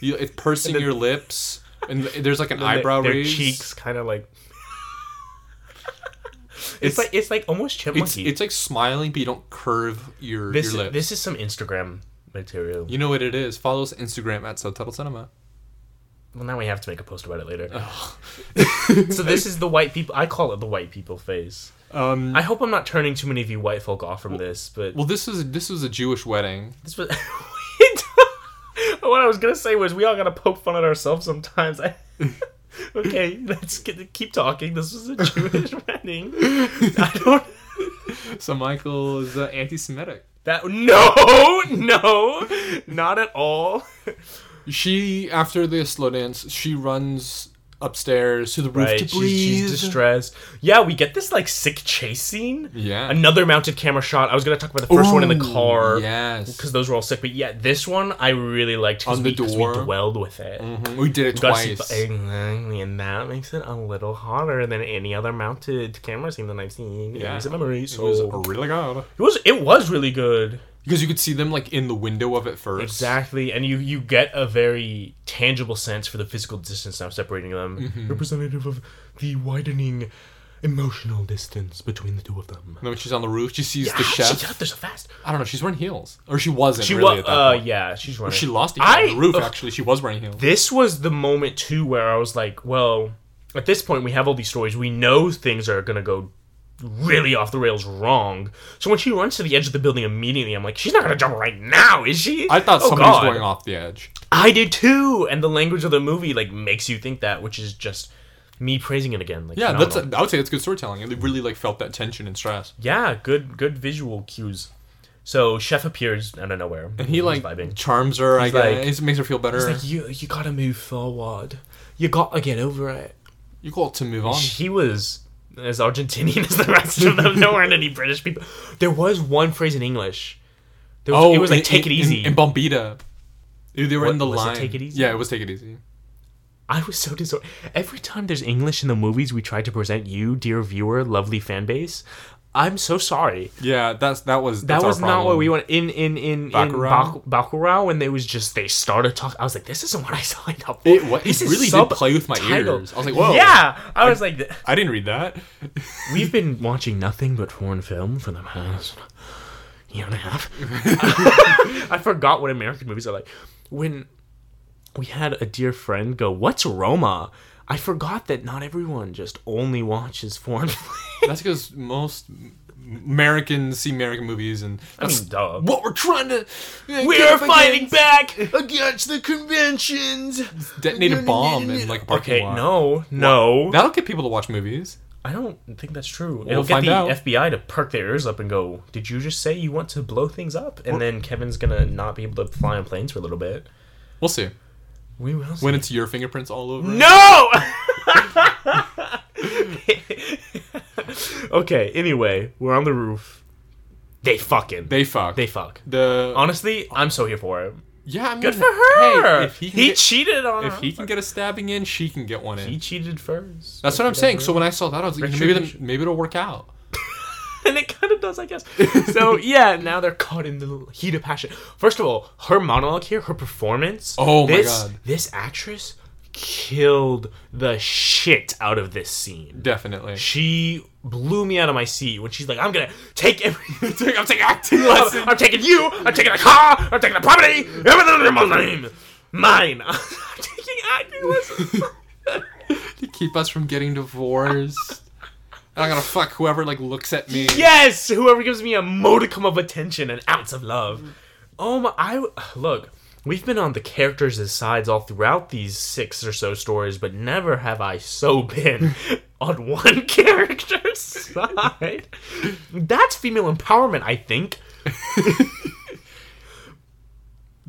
you, it's pursing then- your lips and there's like an and their- eyebrow their, raise. cheeks kind of like. It's- like it's like almost It's chipmunky. it's like smiling, but you don't curve your this your lips. this is some Instagram material. you know what it is. Follow us Instagram at Subtitle Cinema. Well, now we have to make a post about it later. so this is the white people. I call it the white people face. Um, I hope I'm not turning too many of you white folk off from this, but well, this was this was a Jewish wedding. this was. what I was gonna say was we all gotta poke fun at ourselves sometimes. I, okay, let's get, keep talking. This was a Jewish wedding. I don't. So Michael is uh, anti-Semitic. That no, no, not at all. She after the slow dance, she runs upstairs to the roof Right, to breathe. she's distressed. Yeah, we get this like sick chase scene. Yeah. Another mounted camera shot. I was gonna talk about the first one in the car. Yes. because those were all sick. But yeah, this one I really liked because On we, door. we dwelled with it. Mhm, We did it We twice. and that makes it a little hotter than any other mounted camera scene that I've seen Yeah. recent memory. So It was really good it was it was really good. Because you could see them like in the window of it first. Exactly, and you you get a very tangible sense for the physical distance now separating them, Mm-hmm. representative of the widening emotional distance between the two of them. And when she's on the roof, she sees Yeah, the she- chef. yeah, there's a fast. I don't know. She's wearing heels, or she wasn't. She really was, uh, point. yeah, she's running. She lost it I- on the roof. ugh. Actually, she was wearing heels. this was the moment too where I was like, well, at this point we have all these stories. We know things are gonna go really off the rails wrong. So when she runs to the edge of the building immediately, I'm like, she's not gonna jump right now, is she? I thought Oh, somebody was going off the edge. I did too, and the language of the movie like makes you think that, which is just me praising it again. Like, Yeah, that's. phenomenal. I would say that's good storytelling. They really like felt that tension and stress. yeah, good good visual cues. So chef appears out of nowhere, And he like vibing. charms her. I guess like- it makes her feel better. He's like, you you gotta move forward. You gotta get over it. you got to move on. He was as Argentinian as the rest of them. There weren't any British people. There was one phrase in English. There was, oh, it was like in- "take it easy." In, Bombita. They were What- in the was it line. Take It Easy? Yeah, it was take it easy. I was so disoriented. Every time there's English in the movies we try to present you, dear viewer, lovely fan base, I'm so sorry. Yeah, that's that was That was not what we want in in in Bacurau? in Bacurau when they was just they started talking. I was like, this isn't what I signed up for. It, what, This it really did play with my ears. I was like, whoa. Yeah, I was like, I didn't read that. we've been watching nothing but foreign film for the past year and a half. I forgot what American movies are like. When we had a dear friend go, "What's Roma?" I forgot that not everyone just only watches foreign. That's because most Americans see American movies and I mean, duh. what we're trying to. We are fighting back. against the conventions. Detonate a bomb in like a parking Okay, lot. no, no. That'll get people to watch movies. I don't think that's true. We'll It'll get find the out. FBI to perk their ears up and go, "Did you just say you want to blow things up?" And then Kevin's gonna not be able to fly on planes for a little bit. We'll see. We will. See. When it's your fingerprints all over. no. okay. Anyway, we're on the roof. They fucking. They, fuck. They fuck. fuck. the Honestly, I'm so here for it. yeah. I mean, Good for her. Hey, if he he get, cheated on if her. he can get a stabbing in, she can get one in. He cheated first. That's what I'm saying. So when I saw that, I was like, maybe then, Retribution. maybe it'll work out. and it of does, I guess. So yeah, now they're caught in the heat of passion. First of all, her monologue here, her performance. Oh my this, God. This actress killed the shit out of this scene. Definitely. She blew me out of my seat when she's like, "I'm gonna take everything. I'm taking acting I'm, I'm taking you. I'm taking the car. I'm taking the property. Everything in my name." Mine. I'm taking acting lessons. to keep us from getting divorced. I'm gonna fuck whoever like looks at me. yes, whoever gives me a modicum of attention, an ounce of love. Oh my! I look. We've been on the characters' sides all throughout these six or so stories, but never have I so been on one character's side. That's female empowerment, I think.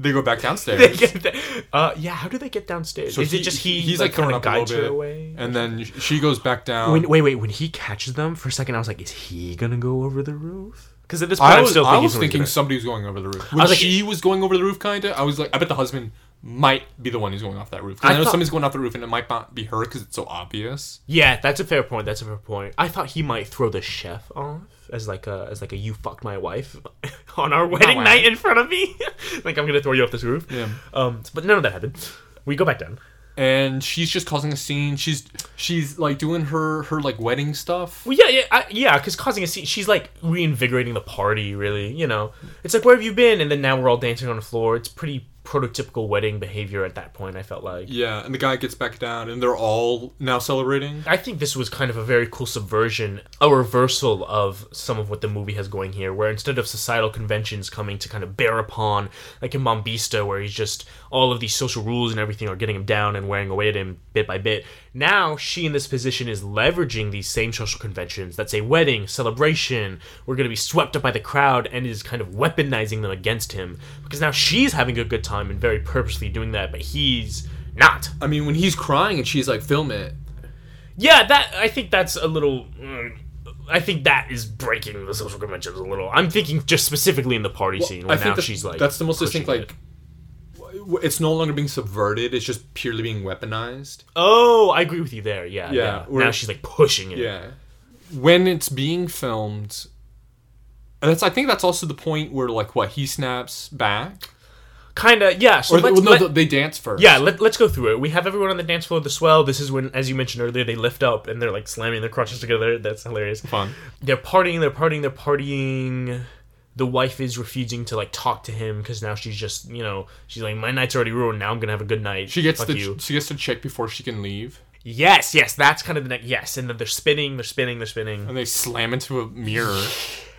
They go back downstairs. They get the- uh, yeah, how do they get downstairs? So Is he- it just he? He's like, kinda throwing up a little bit, away? and then she goes back down. When, wait, wait. When he catches them, for a second, I was like, "Is he gonna go over the roof?" Because at this point, I was, I thinking, was thinking gonna- somebody was going over the roof. When was like- she was going over the roof, kinda, I was like, I bet the husband might be the one who's going off that roof. I I, know thought- somebody's going off the roof, and it might not be her because it's so obvious. Yeah, that's a fair point. That's a fair point. I thought he might throw the chef off as like a as like a you fucked my wife on our wedding wow. night in front of me. like I'm gonna throw you off this roof. Yeah. Um, but none of that happened. We go back down. And she's just causing a scene. She's she's like doing her her like wedding stuff. Well, yeah, yeah, I, yeah. Because causing a scene, she's like reinvigorating the party. Really, you know, it's like where have you been? And then now we're all dancing on the floor. It's pretty prototypical wedding behavior at that point. I felt like. Yeah, and the guy gets back down, and they're all now celebrating. I think this was kind of a very cool subversion, a reversal of some of what the movie has going here, where instead of societal conventions coming to kind of bear upon, like in Bombita, where he's just all of these social rules and everything are getting him down and wearing away at him bit by bit. Now she in this position is leveraging these same social conventions that say wedding, celebration, we're going to be swept up by the crowd, and is kind of weaponizing them against him because now she's having a good time and very purposely doing that, but he's not. I mean, when he's crying and she's like, "Film it." Yeah, that I think that's a little. mm, I think that is breaking the social conventions a little. I'm thinking just specifically in the party scene where I now she's like. that's the most distinct. Like, it's no longer being subverted; it's just purely being weaponized. Oh, I agree with you there. Yeah, Yeah, yeah. Now she's like pushing it. Yeah. When it's being filmed, and that's I think that's also the point where like what he snaps back, Kind of. Yeah. So or they, let's, no, let- they dance first. yeah, let, let's go through it. We have everyone on the dance floor of the swell. This is when, as you mentioned earlier, they lift up and they're like slamming their crotches together. That's hilarious. fun. They're partying, they're partying, they're partying. The wife is refusing to like talk to him because now she's just, you know, she's like, my night's already ruined. Now I'm gonna have a good night. She gets Fuck the you. she gets to check before she can leave, Yes, yes, that's kind of the next. Yes, and then they're spinning, they're spinning, they're spinning. and they slam into a mirror.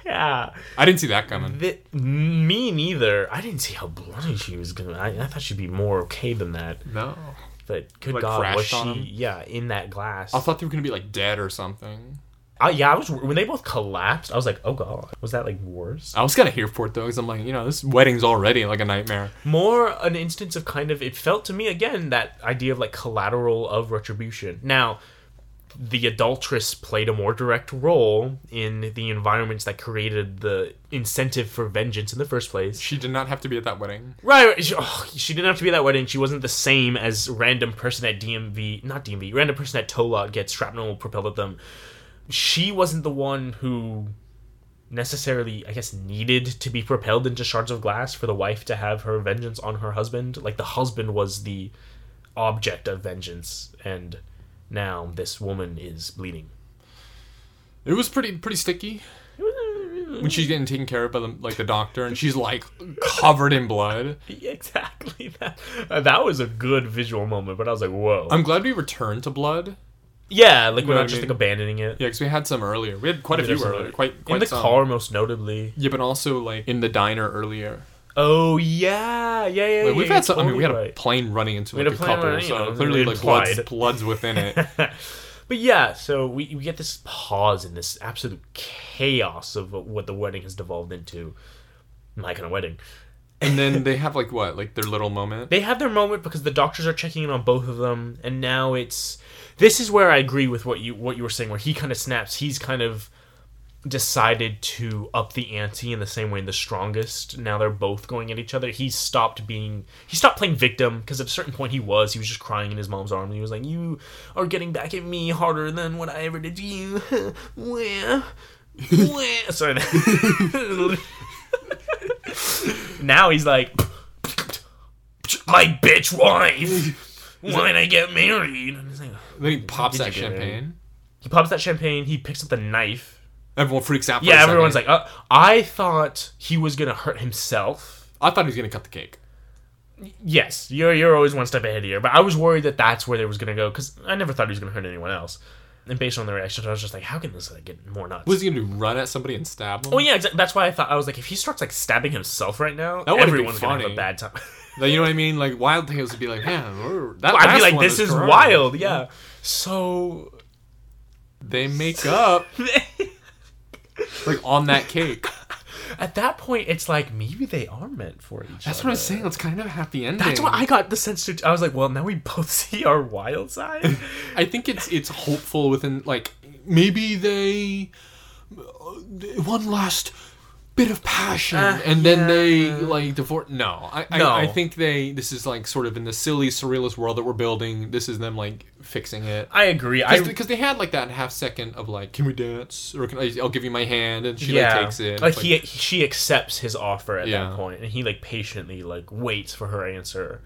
Yeah, I didn't see that coming. the, me neither. I didn't see how bloody she was gonna. I, I thought she'd be more okay than that. No, But good Like God, was she? him? Yeah, in that glass. I thought they were gonna be like dead or something. I, yeah, I was when they both collapsed. I was like, oh God, was that like worse? I was kind of here for it though, because I'm like, you know, this wedding's already like a nightmare. More an instance of kind of. It felt to me again that idea of like collateral of retribution. Now. The adulteress played a more direct role in the environments that created the incentive for vengeance in the first place. She did not have to be at that wedding. Right, right. She, oh, she didn't have to be at that wedding. She wasn't the same as random person at DMV, not DMV, random person at Tola gets shrapnel propelled at them. She wasn't the one who necessarily, I guess, needed to be propelled into shards of glass for the wife to have her vengeance on her husband. Like the husband was the object of vengeance, and now this woman is bleeding. It was pretty pretty sticky when she's getting taken care of by the like the doctor, and she's like covered in blood. Exactly that. uh, That was a good visual moment, but I was like, whoa. I'm glad we returned to blood. yeah, like we're know what not just mean? like abandoning it. Yeah, because we had some earlier. We had quite a We did few earlier. earlier. Quite quite in the some. car most notably Yeah, but also like in the diner earlier. Oh yeah yeah yeah, Like, we've yeah, had some. I mean, we had totally a plane running into like a a couple, running, you so know, clearly like blood's, blood's within it. but yeah so we, we get this pause in this absolute chaos of what the wedding has devolved into my kind of wedding and then they have like what, like their little moment. they have their moment because the doctors are checking in on both of them and now it's this is where i agree with what you what you were saying where he kind of snaps he's kind of decided to up the ante in the same way in the strongest. Now they're both going at each other. He stopped being he stopped playing victim because at a certain point he was he was just crying in his mom's arms. And he was like you are getting back at me harder than what i ever did to you. Where where sorry. Now he's like my bitch wife why'd i get married? And he's like, Then he pops that you get it? champagne. he pops that champagne he picks up the knife Everyone freaks out. For yeah everyone's like uh, i thought he was gonna hurt himself I thought he was gonna cut the cake. Yes, you're you're always one step ahead here, but I was worried that that's where they was gonna go because I never thought he was gonna hurt anyone else. And based on the reaction, I was just like, how can this like, get more nuts? Was he gonna do? Run at somebody and stab them? oh yeah, exa- that's why I thought I was like, if he starts like stabbing himself right now, That everyone's gonna have a bad time. Like, you know what I mean? Like Wild Tales would be like, man, we're- that I'd be like, this is correct." wild, yeah. So They make up like on that cake. at that point, it's like maybe they are meant for each That's other. That's what I'm saying. It's kind of a happy ending. That's what I got the sense to. I was like, well, now we both see our wild side. I think it's it's hopeful within like maybe they uh, one last bit of passion Uh, and then yeah. they like divorce. No, I, No. I I think they this is like sort of in the silly surrealist world that we're building. This is them like fixing it. I agree. I Because they had like that half second of like, can we dance? Or can I, I'll give you my hand, and she yeah, like takes it. Like It's he, she accepts his offer at Yeah. that point, and he like patiently like waits for her answer,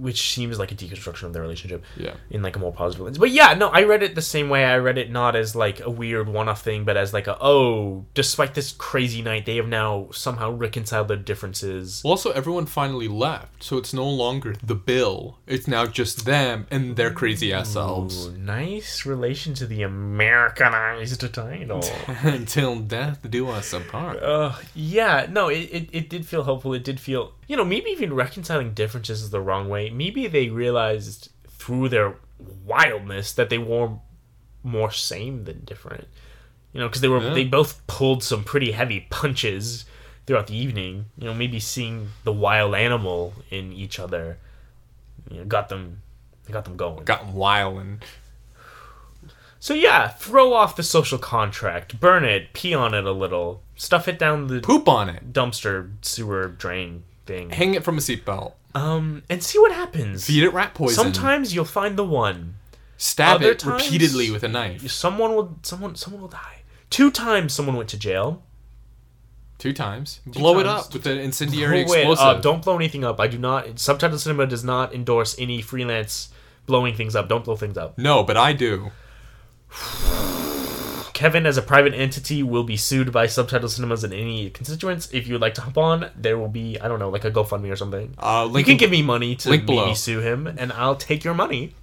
which seems like a deconstruction of their relationship. Yeah. in like a more positive lens. But yeah, no, I read it the same way. I read it not as like a weird one-off thing, but as like a oh, despite this crazy night, they have now somehow reconciled their differences. Well, also, everyone finally left, so it's no longer the bill. It's now just them and their crazy ass selves. Ooh, nice relation to the Americanized title. Until death do us apart. Uh, yeah, no, it, it, it did feel hopeful. It did feel, you know, maybe even reconciling differences is the wrong way. Maybe they realized through their wildness that they were more same than different. You know, because they were Yeah. they both pulled some pretty heavy punches throughout the evening. You know, maybe seeing the wild animal in each other, you know, got them got them going. Gotten wild and So yeah, throw off the social contract, burn it, pee on it a little, stuff it down the poop on it. dumpster sewer drain Hang it from a seatbelt. Um, and see what happens. Feed it rat poison. Sometimes you'll find the one. stab other it times- repeatedly with a knife. Someone will someone someone will die. Two times someone went to jail. Two times. Blow it up with an incendiary Blow it explosive. up. Don't blow anything up. I do not. Subtitle Cinema does not endorse any freelance blowing things up. Don't blow things up. No, but I do. Kevin, as a private entity, will be sued by Subtitle Cinemas and any constituents. If you would like to hop on, there will be I don't know, like a GoFundMe or something. Uh, You link can give me money to maybe below. sue him, and I'll take your money.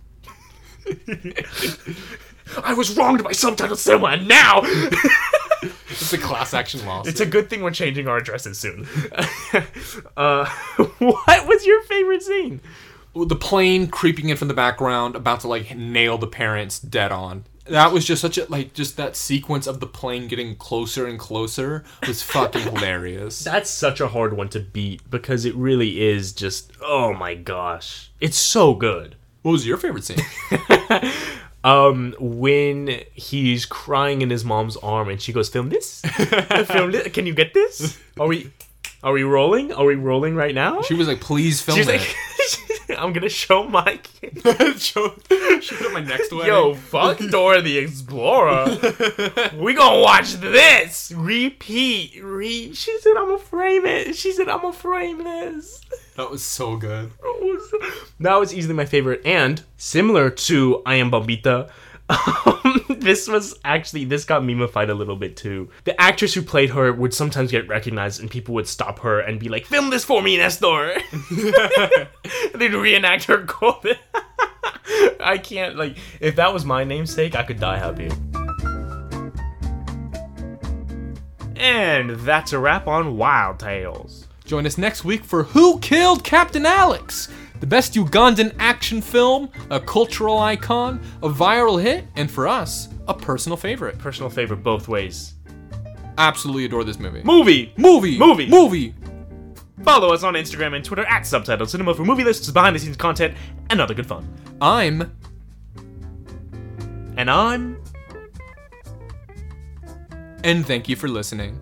I was wronged by Subtitle Cinema, and now It's a class action lawsuit. it's a good thing we're changing our addresses soon. uh, what was your favorite scene? the plane creeping in from the background, about to like nail the parents dead on. That was just such a like just that sequence of the plane getting closer and closer was fucking hilarious. That's such a hard one to beat because it really is just oh my gosh, it's so good. What was your favorite scene? Um, when he's crying in his mom's arm and she goes, "Film this, film this. Can you get this? Are we, are we rolling? Are we rolling right now?" She was like, "Please film She's it." like, "I'm gonna show my kid." show, show my next wedding. Yo, fuck Dora the Explorer. we gonna watch this. Repeat. Re. She said, "I'm gonna frame it." She said, "I'm gonna frame this." that was so good. that was easily my favorite, and similar to I Am Bombita. Um, this was actually this got memeified a little bit too. The actress who played her would sometimes get recognized, and people would stop her and be like, "Film this for me, Nestor." They'd reenact her golden. I can't like if that was my namesake, I could die happy. And that's a wrap on Wild Tales. Join us next week for Who Killed Captain Alex? The best Ugandan action film, a cultural icon, a viral hit, and for us, a personal favorite. Personal favorite both ways. Absolutely adore this movie. Movie. Movie! Movie. Movie! Follow us on Instagram and Twitter at Subtitle Cinema for movie lists, behind the scenes content, and other good fun. I'm And I'm and thank you for listening.